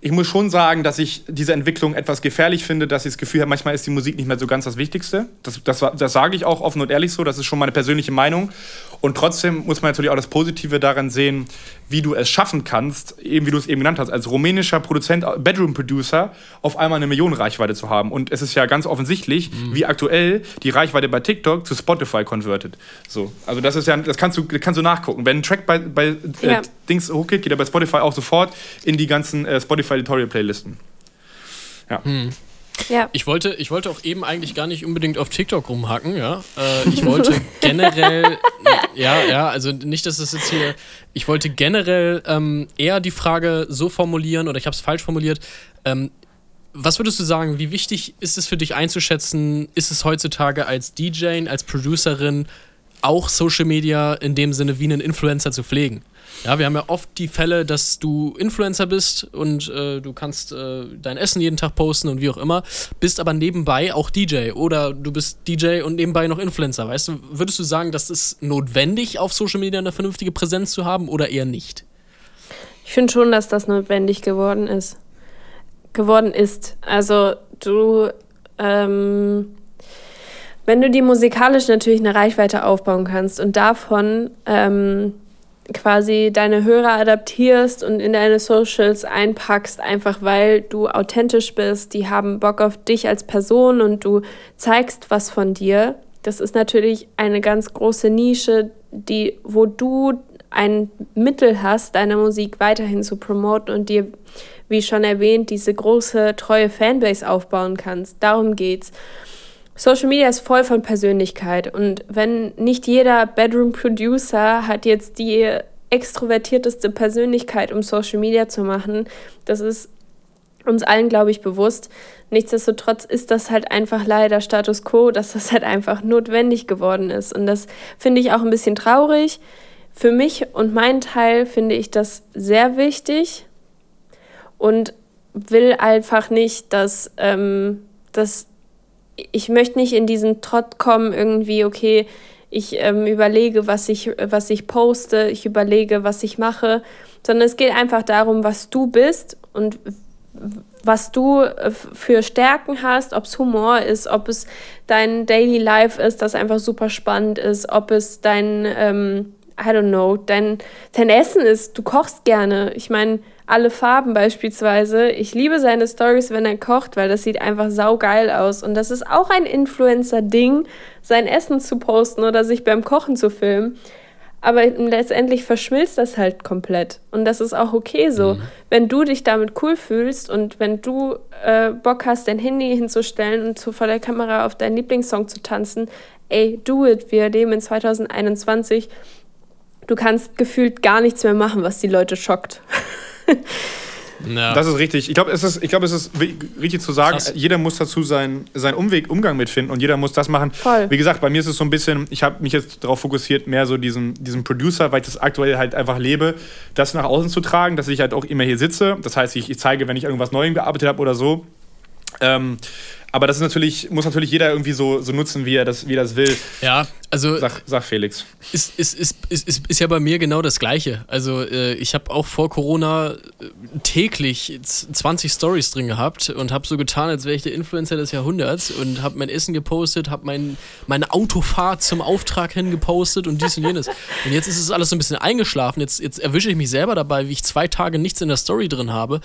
S2: ich muss schon sagen, dass ich diese Entwicklung etwas gefährlich finde, dass ich das Gefühl habe, manchmal ist die Musik nicht mehr so ganz das Wichtigste. Das, das, das sage ich auch offen und ehrlich so, das ist schon meine persönliche Meinung. Und trotzdem muss man natürlich auch das Positive daran sehen, wie du es schaffen kannst, eben wie du es eben genannt hast, als rumänischer Produzent, Bedroom Producer, auf einmal eine Millionenreichweite zu haben. Und es ist ja ganz offensichtlich, mhm. wie aktuell die Reichweite bei TikTok zu Spotify konvertet. So, also das ist ja, das kannst du, kannst du nachgucken. Wenn ein Track bei, bei äh, ja. Dings hochgeht, geht er bei Spotify auch sofort in die ganzen äh, Spotify Editorial Playlisten.
S1: Ja. Mhm. Ja. Ich, wollte, ich wollte auch eben eigentlich gar nicht unbedingt auf TikTok rumhacken, ja. Äh, ich wollte generell, ja, ja, also nicht, dass es jetzt hier, ich wollte generell ähm, eher die Frage so formulieren, oder ich habe es falsch formuliert, ähm, was würdest du sagen, wie wichtig ist es für dich einzuschätzen, ist es heutzutage als DJ, als Producerin auch Social Media in dem Sinne wie einen Influencer zu pflegen? Ja, wir haben ja oft die Fälle, dass du Influencer bist und äh, du kannst äh, dein Essen jeden Tag posten und wie auch immer, bist aber nebenbei auch DJ oder du bist DJ und nebenbei noch Influencer. Weißt du, würdest du sagen, dass es notwendig auf Social Media eine vernünftige Präsenz zu haben oder eher nicht?
S3: Ich finde schon, dass das notwendig geworden ist. Geworden ist. Also du, ähm, wenn du die musikalisch natürlich eine Reichweite aufbauen kannst und davon ähm, quasi deine Hörer adaptierst und in deine Socials einpackst, einfach weil du authentisch bist, die haben Bock auf dich als Person und du zeigst was von dir. Das ist natürlich eine ganz große Nische, die, wo du ein Mittel hast, deine Musik weiterhin zu promoten und dir, wie schon erwähnt, diese große, treue Fanbase aufbauen kannst. Darum geht's. Social Media ist voll von Persönlichkeit und wenn nicht jeder Bedroom Producer hat jetzt die extrovertierteste Persönlichkeit, um Social Media zu machen, das ist uns allen, glaube ich, bewusst. Nichtsdestotrotz ist das halt einfach leider Status quo, dass das halt einfach notwendig geworden ist. Und das finde ich auch ein bisschen traurig. Für mich und meinen Teil finde ich das sehr wichtig und will einfach nicht, dass, ähm, dass ich möchte nicht in diesen Trott kommen, irgendwie, okay, ich ähm, überlege, was ich, was ich poste, ich überlege, was ich mache, sondern es geht einfach darum, was du bist und was du äh, für Stärken hast, ob es Humor ist, ob es dein Daily Life ist, das einfach super spannend ist, ob es dein, ähm, I don't know, dein, dein Essen ist. Du kochst gerne. Ich meine, alle Farben beispielsweise. Ich liebe seine Stories, wenn er kocht, weil das sieht einfach saugeil aus. Und das ist auch ein Influencer-Ding, sein Essen zu posten oder sich beim Kochen zu filmen. Aber letztendlich verschmilzt das halt komplett. Und das ist auch okay so. Mhm. Wenn du dich damit cool fühlst und wenn du äh, Bock hast, dein Handy hinzustellen und zu, vor der Kamera auf deinen Lieblingssong zu tanzen, ey, do it. Wir leben in 2021. Du kannst gefühlt gar nichts mehr machen, was die Leute schockt.
S2: Ja. Das ist richtig. Ich glaube, es ist, glaub, es ist richtig zu sagen, Krass. jeder muss dazu seinen, seinen Umweg, Umgang mitfinden und jeder muss das machen. Voll. Wie gesagt, bei mir ist es so ein bisschen, ich habe mich jetzt darauf fokussiert, mehr so diesen, diesen Producer, weil ich das aktuell halt einfach lebe, das nach außen zu tragen, dass ich halt auch immer hier sitze. Das heißt, ich, ich zeige, wenn ich irgendwas Neuem gearbeitet habe oder so. Ähm, aber das ist natürlich, muss natürlich jeder irgendwie so, so nutzen, wie er, das, wie er das will.
S1: Ja, also.
S2: Sag, sag Felix.
S1: Ist, ist, ist, ist, ist, ist ja bei mir genau das Gleiche. Also, äh, ich habe auch vor Corona äh, täglich 20 Stories drin gehabt und habe so getan, als wäre ich der Influencer des Jahrhunderts und habe mein Essen gepostet, habe mein, meine Autofahrt zum Auftrag hin gepostet und dies und jenes. Und jetzt ist es alles so ein bisschen eingeschlafen. Jetzt, jetzt erwische ich mich selber dabei, wie ich zwei Tage nichts in der Story drin habe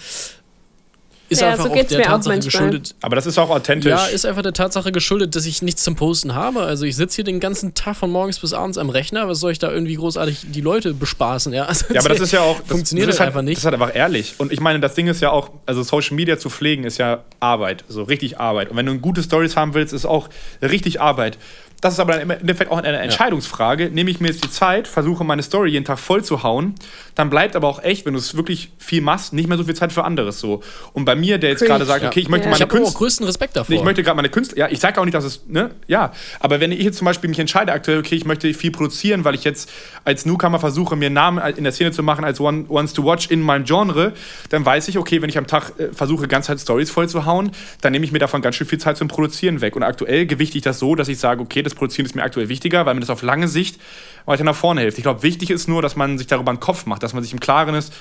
S1: ist ja, einfach so auch der Tatsache auch geschuldet.
S2: Aber das ist auch authentisch.
S1: Ja, ist einfach der Tatsache geschuldet, dass ich nichts zum Posten habe. Also ich sitze hier den ganzen Tag von morgens bis abends am Rechner. Was soll ich da irgendwie großartig die Leute bespaßen? Ja, also
S2: ja aber das ist ja auch. Das,
S1: funktioniert
S2: das ist
S1: halt, einfach nicht.
S2: Das ist halt einfach ehrlich. Und ich meine, das Ding ist ja auch, also Social Media zu pflegen ist ja Arbeit. So richtig Arbeit. Und wenn du gute Stories haben willst, ist auch richtig Arbeit. Das ist aber im Endeffekt auch eine Entscheidungsfrage. Ja. Nehme ich mir jetzt die Zeit, versuche meine Story jeden Tag voll zu hauen, dann bleibt aber auch echt, wenn du es wirklich viel machst, nicht mehr so viel Zeit für anderes so. Und bei mir, der jetzt gerade sagt, okay, ich möchte ja. meine
S1: Künstler. Ich habe größten Respekt davor.
S2: ich möchte gerade meine Künstler. Ja, ich sage auch nicht, dass es, ne, ja. Aber wenn ich jetzt zum Beispiel mich entscheide aktuell, okay, ich möchte viel produzieren, weil ich jetzt als Newcomer versuche, mir einen Namen in der Szene zu machen als One, Ones to Watch in meinem Genre, dann weiß ich, okay, wenn ich am Tag äh, versuche, ganz halt Stories voll zu hauen, dann nehme ich mir davon ganz schön viel Zeit zum Produzieren weg. Und aktuell gewichte ich das so, dass ich sage, okay, das Produzieren ist mir aktuell wichtiger, weil mir das auf lange Sicht weiter nach vorne hilft. Ich glaube, wichtig ist nur, dass man sich darüber einen Kopf macht, dass man sich im Klaren ist,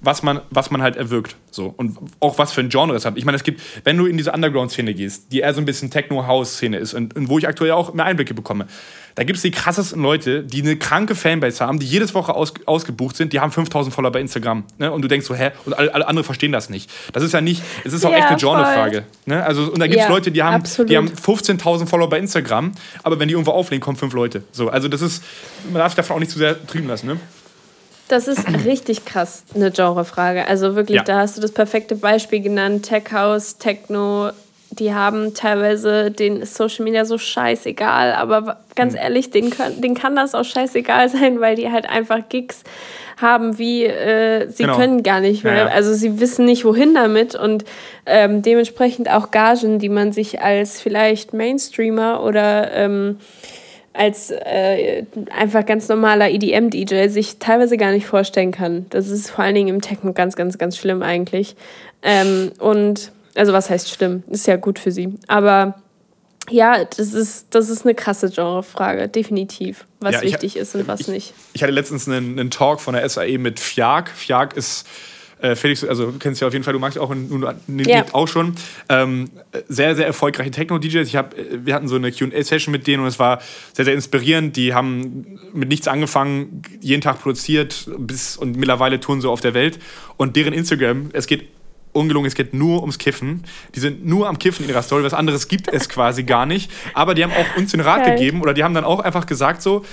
S2: was man, was man halt erwirkt. So. Und auch was für ein Genre es hat. Ich meine, es gibt, wenn du in diese Underground-Szene gehst, die eher so ein bisschen Techno-House-Szene ist und, und, wo ich aktuell auch mehr Einblicke bekomme, da gibt es die krassesten Leute, die eine kranke Fanbase haben, die jedes Woche aus, ausgebucht sind, die haben 5000 Follower bei Instagram. Ne? Und du denkst so, hä? Und alle, alle anderen verstehen das nicht. Das ist ja nicht, es ist auch ja, echt eine Genrefrage. Ne? Also, und da gibt es ja, Leute, die haben, die haben 15.000 Follower bei Instagram, aber wenn die irgendwo auflegen, kommen fünf Leute. So, also das ist, man darf sich davon auch nicht zu sehr trieben lassen. Ne?
S3: Das ist richtig krass, eine Genrefrage. Also wirklich, ja. da hast du das perfekte Beispiel genannt. Tech House, Techno, die haben teilweise den Social Media so scheißegal, aber ganz mhm. ehrlich, denen, können, denen kann das auch scheißegal sein, weil die halt einfach Gigs haben, wie äh, sie genau. können gar nicht mehr. Ja, ja. Also sie wissen nicht, wohin damit und ähm, dementsprechend auch Gagen, die man sich als vielleicht Mainstreamer oder ähm, als äh, einfach ganz normaler EDM-DJ sich teilweise gar nicht vorstellen kann. Das ist vor allen Dingen im Techno ganz, ganz, ganz schlimm eigentlich. Ähm, und also was heißt schlimm? Ist ja gut für sie. Aber ja, das ist, das ist eine krasse Genrefrage, definitiv, was ja, wichtig ist und was
S2: ich,
S3: nicht.
S2: Ich hatte letztens einen, einen Talk von der SAE mit Fjag. Fjag ist äh, Felix, also du kennst ja auf jeden Fall, du magst auch und ja. auch schon. Ähm, sehr, sehr erfolgreiche Techno-DJs. Hab, wir hatten so eine QA-Session mit denen und es war sehr, sehr inspirierend. Die haben mit nichts angefangen, jeden Tag produziert bis, und mittlerweile touren so auf der Welt. Und deren Instagram, es geht ungelungen, es geht nur ums Kiffen. Die sind nur am Kiffen in ihrer Story, was anderes gibt es quasi gar nicht. Aber die haben auch uns den Rat okay. gegeben oder die haben dann auch einfach gesagt so,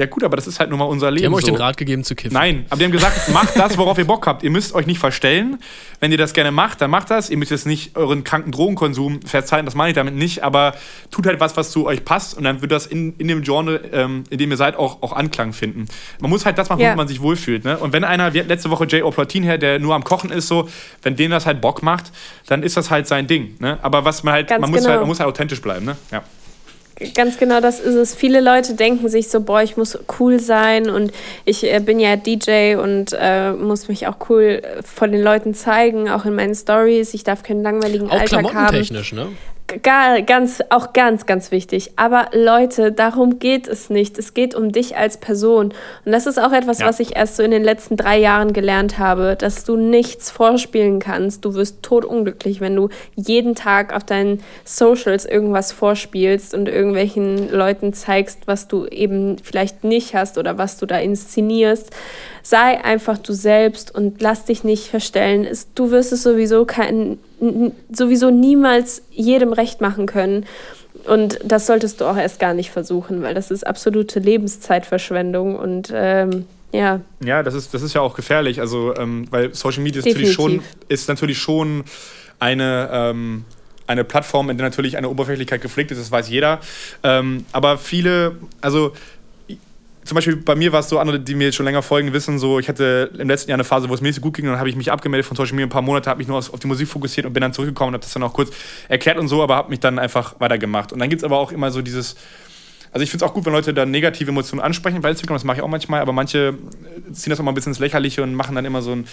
S2: Ja, gut, aber das ist halt nun mal unser Leben.
S1: Die haben euch
S2: so.
S1: den Rat gegeben zu kiffen.
S2: Nein, aber die haben gesagt, macht das, worauf ihr Bock habt. Ihr müsst euch nicht verstellen. Wenn ihr das gerne macht, dann macht das. Ihr müsst jetzt nicht euren kranken Drogenkonsum verzeihen, das meine ich damit nicht, aber tut halt was, was zu euch passt und dann wird das in, in dem Genre, ähm, in dem ihr seid, auch, auch Anklang finden. Man muss halt das machen,
S3: Ja.
S2: womit man sich wohlfühlt. Ne? Und wenn einer, wie letzte Woche J.O. Platin her, der nur am Kochen ist, so, wenn dem das halt Bock macht, dann ist das halt sein Ding. Ne? Aber was man halt,
S3: Ganz
S2: man muss,
S3: genau.
S2: halt, man muss halt authentisch bleiben. Ne? Ja.
S3: Ganz genau das ist es. Viele Leute denken sich so, boah, ich muss cool sein und ich äh, bin ja DJ und äh, muss mich auch cool äh, vor den Leuten zeigen, auch in meinen Stories. Ich darf keinen langweiligen
S1: Auch
S3: Alltag haben.
S1: klamottentechnisch, ne?
S3: Ganz, auch ganz, ganz wichtig. Aber Leute, darum geht es nicht. Es geht um dich als Person. Und das ist auch etwas,
S2: Ja.
S3: was ich erst so in den letzten drei Jahren gelernt habe, dass du nichts vorspielen kannst. Du wirst totunglücklich, wenn du jeden Tag auf deinen Socials irgendwas vorspielst und irgendwelchen Leuten zeigst, was du eben vielleicht nicht hast oder was du da inszenierst. Sei einfach du selbst und lass dich nicht verstellen. Du wirst es sowieso kein, n- sowieso niemals jedem recht machen können. Und das solltest du auch erst gar nicht versuchen, weil das ist absolute Lebenszeitverschwendung und ähm, ja,
S2: Ja, das ist, das ist ja auch gefährlich. Also, ähm, weil Social Media ist natürlich, schon, ist natürlich schon eine, ähm, eine Plattform, in der natürlich eine Oberflächlichkeit gepflegt ist, das weiß jeder. Ähm, aber viele, also zum Beispiel bei mir war es so, andere, die mir schon länger folgen, wissen so, ich hatte im letzten Jahr eine Phase, wo es mir nicht so gut ging, und dann habe ich mich abgemeldet von Social Media ein paar Monate, habe mich nur auf, die Musik fokussiert und bin dann zurückgekommen und habe das dann auch kurz erklärt und so, aber habe mich dann einfach weitergemacht. Und dann gibt es aber auch immer so dieses, also ich finde es auch gut, wenn Leute dann negative Emotionen ansprechen bei Instagram, das mache ich auch manchmal, aber manche äh, ziehen das auch mal ein bisschen ins Lächerliche und machen dann immer so ein.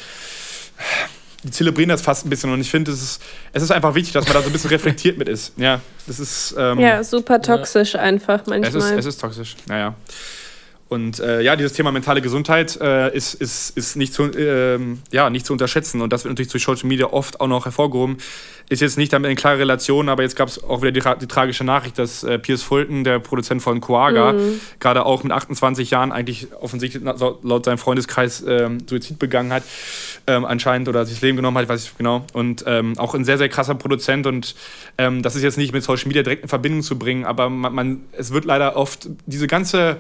S2: Die zelebrieren das fast ein bisschen und ich finde, es ist, es ist einfach wichtig, dass man da so ein bisschen reflektiert mit ist. Ja, das ist. Ähm,
S3: ja, super toxisch einfach manchmal.
S2: es ist, es ist toxisch, naja. Und äh, ja, dieses Thema mentale Gesundheit äh, ist, ist, ist nicht, zu, ähm, ja, nicht zu unterschätzen. Und das wird natürlich durch Social Media oft auch noch hervorgehoben. Ist jetzt nicht damit in klare Relation, aber jetzt gab es auch wieder die, die tragische Nachricht, dass äh, Piers Fulton, der Produzent von Coaga, gerade auch mit 28 Jahren eigentlich offensichtlich laut seinem Freundeskreis ähm, Suizid begangen hat, ähm, anscheinend, oder sich das Leben genommen hat, weiß ich genau. Und ähm, auch ein sehr, sehr krasser Produzent. Und ähm, das ist jetzt nicht mit Social Media direkt in Verbindung zu bringen, aber man, man, es wird leider oft diese ganze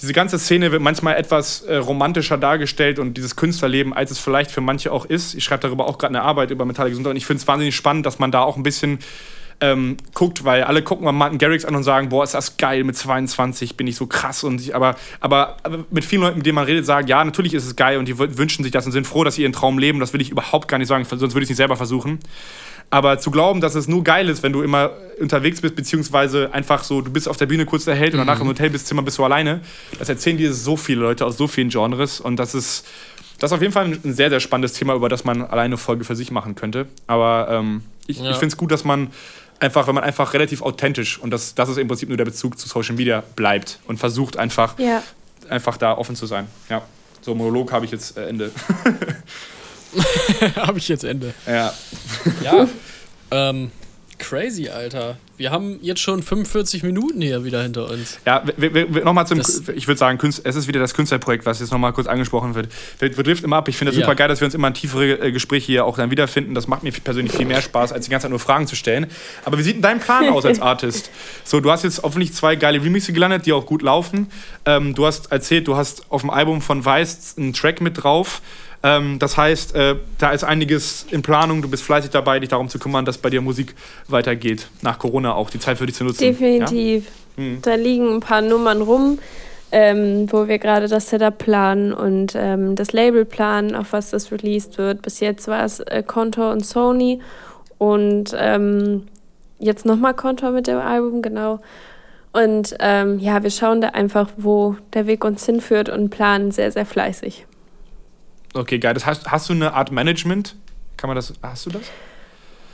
S2: diese ganze Szene wird manchmal etwas äh, romantischer dargestellt und dieses Künstlerleben, als es vielleicht für manche auch ist. Ich schreibe darüber auch gerade eine Arbeit über mentale Gesundheit und ich finde es wahnsinnig spannend, dass man da auch ein bisschen ähm, guckt, weil alle gucken mal Martin Garrix an und sagen, boah, ist das geil, mit 22 bin ich so krass und ich, aber, aber, aber mit vielen Leuten, mit denen man redet, sagen, ja, natürlich ist es geil und die wünschen sich das und sind froh, dass sie ihren Traum leben. Das will ich überhaupt gar nicht sagen, sonst würde ich es nicht selber versuchen. Aber zu glauben, dass es nur geil ist, wenn du immer unterwegs bist, beziehungsweise einfach so, du bist auf der Bühne kurz der Held und danach im Hotelzimmer bist du alleine, das erzählen dir so viele Leute aus so vielen Genres und das ist, das ist auf jeden Fall ein sehr, sehr spannendes Thema, über das man alleine eine Folge für sich machen könnte. Aber ähm, ich,
S1: Ja.
S2: ich finde es gut, dass man einfach, wenn man einfach relativ authentisch und das, das ist im Prinzip nur der Bezug zu Social Media bleibt und versucht einfach,
S3: ja.
S2: einfach da offen zu sein. Ja. So, Monolog habe ich jetzt äh, Ende.
S1: Habe ich jetzt Ende.
S2: ja.
S1: Ja. ähm, crazy, Alter. Wir haben jetzt schon 45 Minuten hier wieder hinter uns.
S2: Ja, nochmal zum,
S1: Das-
S2: ich würde sagen, es ist wieder das Künstlerprojekt, was jetzt nochmal kurz angesprochen wird. Wir, wir driften immer ab. Ich finde das
S1: Ja.
S2: super geil, dass wir uns immer in tiefere äh, Gespräche hier auch dann wiederfinden. Das macht mir persönlich viel mehr Spaß, als die ganze Zeit nur Fragen zu stellen. Aber wie sieht denn dein Plan aus als Artist? So, du hast jetzt hoffentlich zwei geile Remixe gelandet, die auch gut laufen. Ähm, du hast erzählt, du hast auf dem Album von Weiß einen Track mit drauf. Ähm, das heißt, äh, da ist einiges in Planung. Du bist fleißig dabei, dich darum zu kümmern, dass bei dir Musik weitergeht. Nach Corona auch, die Zeit für dich zu nutzen. Ja?
S3: Definitiv.
S2: Mhm.
S3: Da liegen ein paar Nummern rum, ähm, wo wir gerade das Setup planen und ähm, das Label planen, auf was das released wird. Bis jetzt war es äh, Contour und Sony und ähm, jetzt nochmal Contour mit dem Album, genau. Und ähm, ja, wir schauen da einfach, wo der Weg uns hinführt und planen sehr, sehr fleißig.
S2: Okay, geil. Das heißt, hast du eine Art Management? Kann man das, hast du das?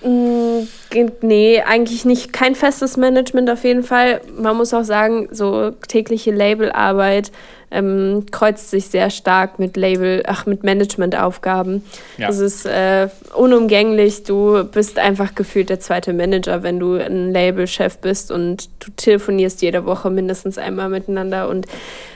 S3: Nee, eigentlich nicht. Kein festes Management auf jeden Fall. Man muss auch sagen, so tägliche Labelarbeit ähm, kreuzt sich sehr stark mit Label, ach, mit Managementaufgaben.
S2: Ja.
S3: Es ist äh, unumgänglich. Du bist einfach gefühlt der zweite Manager, wenn du ein Labelchef bist und du telefonierst jede Woche mindestens einmal miteinander. Und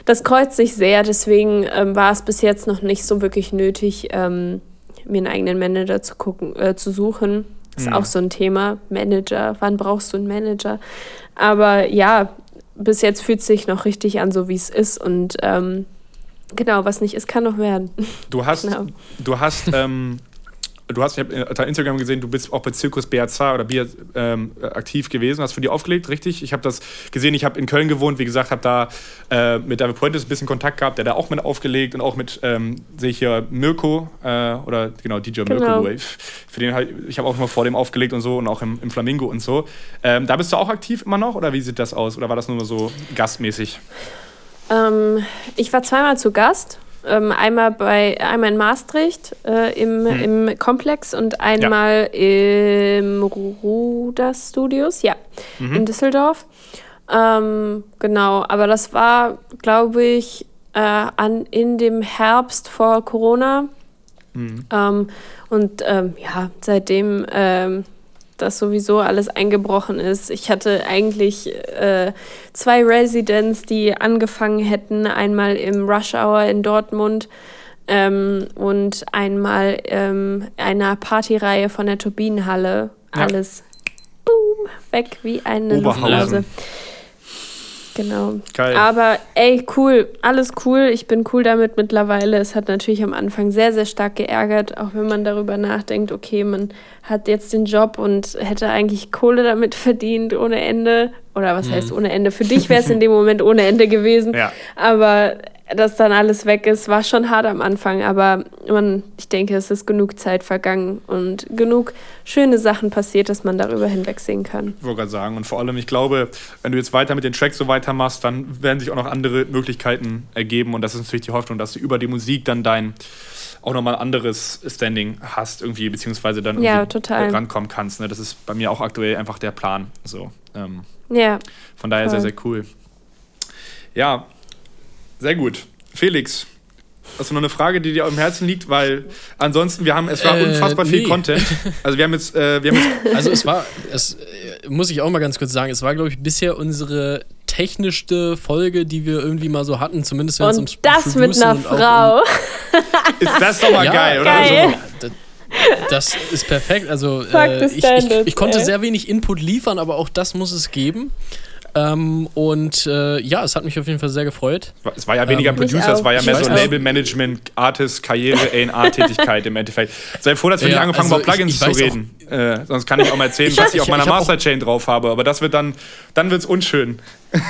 S3: das kreuzt sich sehr. Deswegen ähm, war es bis jetzt noch nicht so wirklich nötig, ähm, mir einen eigenen Manager zu gucken, äh, zu suchen. Ist
S2: Mhm.
S3: auch so ein Thema. Manager, wann brauchst du einen Manager? Aber ja, bis jetzt fühlt es sich noch richtig an, so wie es ist. Und ähm, genau, was nicht ist, kann noch werden.
S2: Du hast,
S3: Genau.
S2: du hast, ähm, du hast, ich habe auf Instagram gesehen, du bist auch bei Zirkus BH2 oder BH, ähm, aktiv gewesen, hast für die aufgelegt, richtig? Ich habe das gesehen, ich habe in Köln gewohnt, wie gesagt, habe da äh, mit David Puentes ein bisschen Kontakt gehabt, der da auch mit aufgelegt und auch mit, ähm, sehe ich hier Mirko äh, oder genau, DJ
S3: Genau.
S2: Mirko Wave. Für den halt, ich habe auch mal vor dem aufgelegt und so und auch im, im Flamingo und so. Ähm, da bist du auch aktiv immer noch oder wie sieht das aus? Oder war das nur so gastmäßig?
S3: Ähm, ich war zweimal zu Gast. Ähm, einmal bei einmal in Maastricht äh, im, im Komplex und einmal im Ruder Studios, ja, in Düsseldorf. Ähm, genau, aber das war, glaube ich, äh, an, in dem Herbst vor Corona. Ähm, und ähm, ja, seitdem ähm, das sowieso alles eingebrochen ist. Ich hatte eigentlich äh, zwei Residents, die angefangen hätten. Einmal im Rush Hour in Dortmund ähm, und einmal ähm, einer Partyreihe von der Turbinenhalle.
S2: Ja.
S3: Alles boom, weg wie eine
S2: Oberhausen.
S3: Luftblase. Genau.
S2: Geil.
S3: Aber ey, cool, alles cool. Ich bin cool damit mittlerweile. Es hat natürlich am Anfang sehr, sehr stark geärgert, auch wenn man darüber nachdenkt, okay, man hat jetzt den Job und hätte eigentlich Kohle damit verdient ohne Ende. Oder was heißt ohne Ende? Für dich wäre es in dem Moment ohne Ende gewesen.
S2: Ja.
S3: Aber dass dann alles weg ist, war schon hart am Anfang. Aber man, ich denke, es ist genug Zeit vergangen und genug schöne Sachen passiert, dass man darüber hinwegsehen kann.
S2: Ich wollte gerade sagen. Und vor allem, ich glaube, wenn du jetzt weiter mit den Tracks so weitermachst, dann werden sich auch noch andere Möglichkeiten ergeben. Und das ist natürlich die Hoffnung, dass du über die Musik dann dein auch nochmal anderes Standing hast, irgendwie, beziehungsweise dann
S3: Ja,
S2: irgendwie
S3: total.
S2: rankommen kannst. Ne? Das ist bei mir auch aktuell einfach der Plan. So, ähm,
S3: Ja.
S2: von daher
S3: Voll.
S2: sehr, sehr cool. Ja, sehr gut. Felix, hast du noch eine Frage, die dir am Herzen liegt? Weil ansonsten, wir haben, es war
S1: Äh,
S2: unfassbar viel
S1: nee.
S2: Content. Also wir haben jetzt, äh, wir haben jetzt
S1: Also es war, es äh, muss ich auch mal ganz kurz sagen, es war, glaube ich, bisher unsere technischste Folge, die wir irgendwie mal so hatten, zumindest wenn es ums
S3: das mit
S1: Producen
S3: einer
S1: und auch um-
S3: Frau.
S2: ist das doch mal
S1: Ja,
S2: geil, oder?
S3: geil.
S1: Also, das ist perfekt. Also äh, ich, ich, ich konnte
S3: ey.
S1: sehr wenig Input liefern, aber auch das muss es geben. Ähm, und äh, ja, es hat mich auf jeden Fall sehr gefreut.
S2: Es war ja weniger ein
S3: Mich
S2: Producer, es war ja mehr so. Labelmanagement, Artist, Karriere, A&R-Tätigkeit im Endeffekt. Sei froh, dass wir
S1: Ja,
S2: nicht angefangen haben,
S1: also
S2: über Plugins
S1: ich- ich
S2: zu reden. Äh, sonst kann ich auch mal erzählen,
S1: Ich
S2: was ich auf meiner Masterchain drauf habe. Aber das wird dann, dann wird es unschön.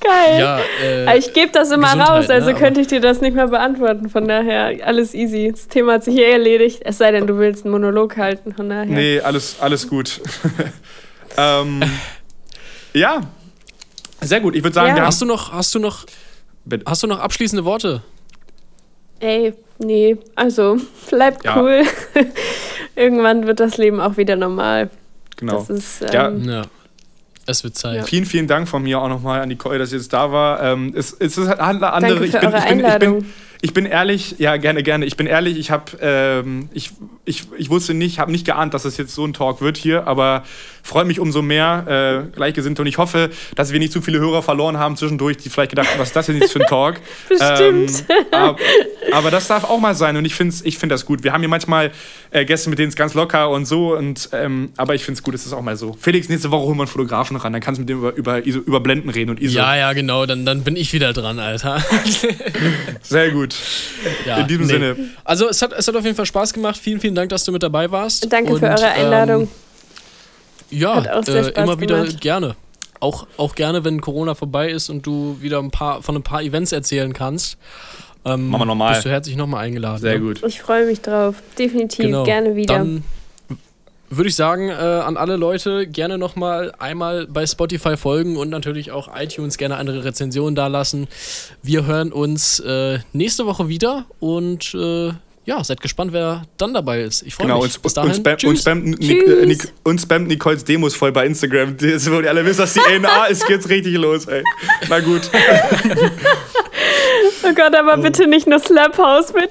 S3: Geil.
S1: Ja, äh,
S3: ich gebe das immer
S1: Gesundheit,
S3: raus, also
S1: ne,
S3: könnte ich dir das nicht mehr beantworten. Von daher, alles easy. Das Thema hat sich hier erledigt. Es sei denn, du willst einen Monolog halten. Von daher.
S2: Nee, alles, alles gut. ähm, ja, sehr gut. Ich würde sagen,
S3: Ja.
S1: hast du noch, hast du noch, hast du noch abschließende Worte?
S3: Ey, nee. Also, bleibt
S2: Ja.
S3: cool. Irgendwann wird das Leben auch wieder normal.
S2: genau.
S3: Das ist. Ähm,
S2: Ja.
S1: Ja. Es wird Zeit.
S3: Ja.
S2: Vielen, vielen Dank von mir auch nochmal an Nicole, dass sie jetzt da war. Ähm, es, es ist halt eine andere.
S3: Danke für
S2: ich bin,
S3: eure
S2: ich bin, ich
S3: Einladung.
S2: bin, ich bin ehrlich, ja, gerne, gerne. Ich bin ehrlich, ich habe, ähm, ich, ich, ich wusste nicht, habe nicht geahnt, dass es jetzt so ein Talk wird hier, aber freut mich umso mehr, äh, Gleichgesinnte. Und ich hoffe, dass wir nicht zu viele Hörer verloren haben zwischendurch, die vielleicht gedacht haben, was ist das denn jetzt für ein Talk?
S3: Bestimmt.
S2: Ähm, aber, aber das darf auch mal sein und ich finde ich find das gut. Wir haben hier manchmal äh, Gäste, mit denen es ganz locker und so, und, ähm, aber ich finde es gut, es ist auch mal so. Felix, nächste Woche holen wir einen Fotografen ran, dann kannst du mit dem über, über, über Blenden reden und ISO.
S1: Ja, ja, genau, dann, dann bin ich wieder dran, Alter.
S2: Sehr gut.
S1: Ja,
S2: In diesem Sinne.
S1: Also es hat, es hat auf jeden Fall Spaß gemacht. Vielen, vielen Dank, dass du mit dabei warst.
S3: Danke
S1: Und,
S3: für eure Einladung.
S1: Ähm, ja,
S3: Hat auch sehr
S1: äh, immer wieder
S3: gemacht.
S1: gerne. Auch, auch gerne, wenn Corona vorbei ist und du wieder ein paar von ein paar Events erzählen kannst. Ähm,
S2: Machen wir nochmal.
S1: Bist du herzlich nochmal eingeladen.
S2: Sehr
S1: ne?
S2: gut.
S3: Ich freue mich drauf. Definitiv.
S1: Genau.
S3: Gerne wieder.
S1: Dann würde ich sagen, äh, an alle Leute gerne nochmal einmal bei Spotify folgen und natürlich auch iTunes gerne eine Rezension dalassen. Wir hören uns äh, nächste Woche wieder und äh, ja, seid gespannt, wer dann dabei ist. Ich freue
S2: Genau,
S1: mich.
S2: und,
S1: Bis
S2: und,
S1: dahin.
S2: spam, und, spam, Nic- äh, Nic- und spammt Nicoles Demos voll bei Instagram. Das, wo die alle wissen, dass die A&R ist, geht's richtig los, ey. Na gut.
S3: oh Gott, aber bitte nicht nur Slap House, bitte.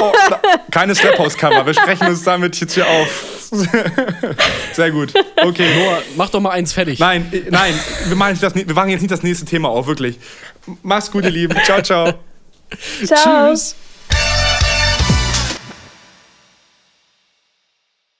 S2: Oh, na, keine Slap-House-Cover. Wir sprechen uns damit jetzt hier auf. Sehr gut. Okay.
S1: Noah, mach doch mal eins fertig.
S2: Nein, äh, nein, wir machen, jetzt das, wir machen jetzt nicht das nächste Thema auf, wirklich. Mach's gut, ihr Lieben. Ciao, ciao.
S3: Ciao.
S1: Tschüss.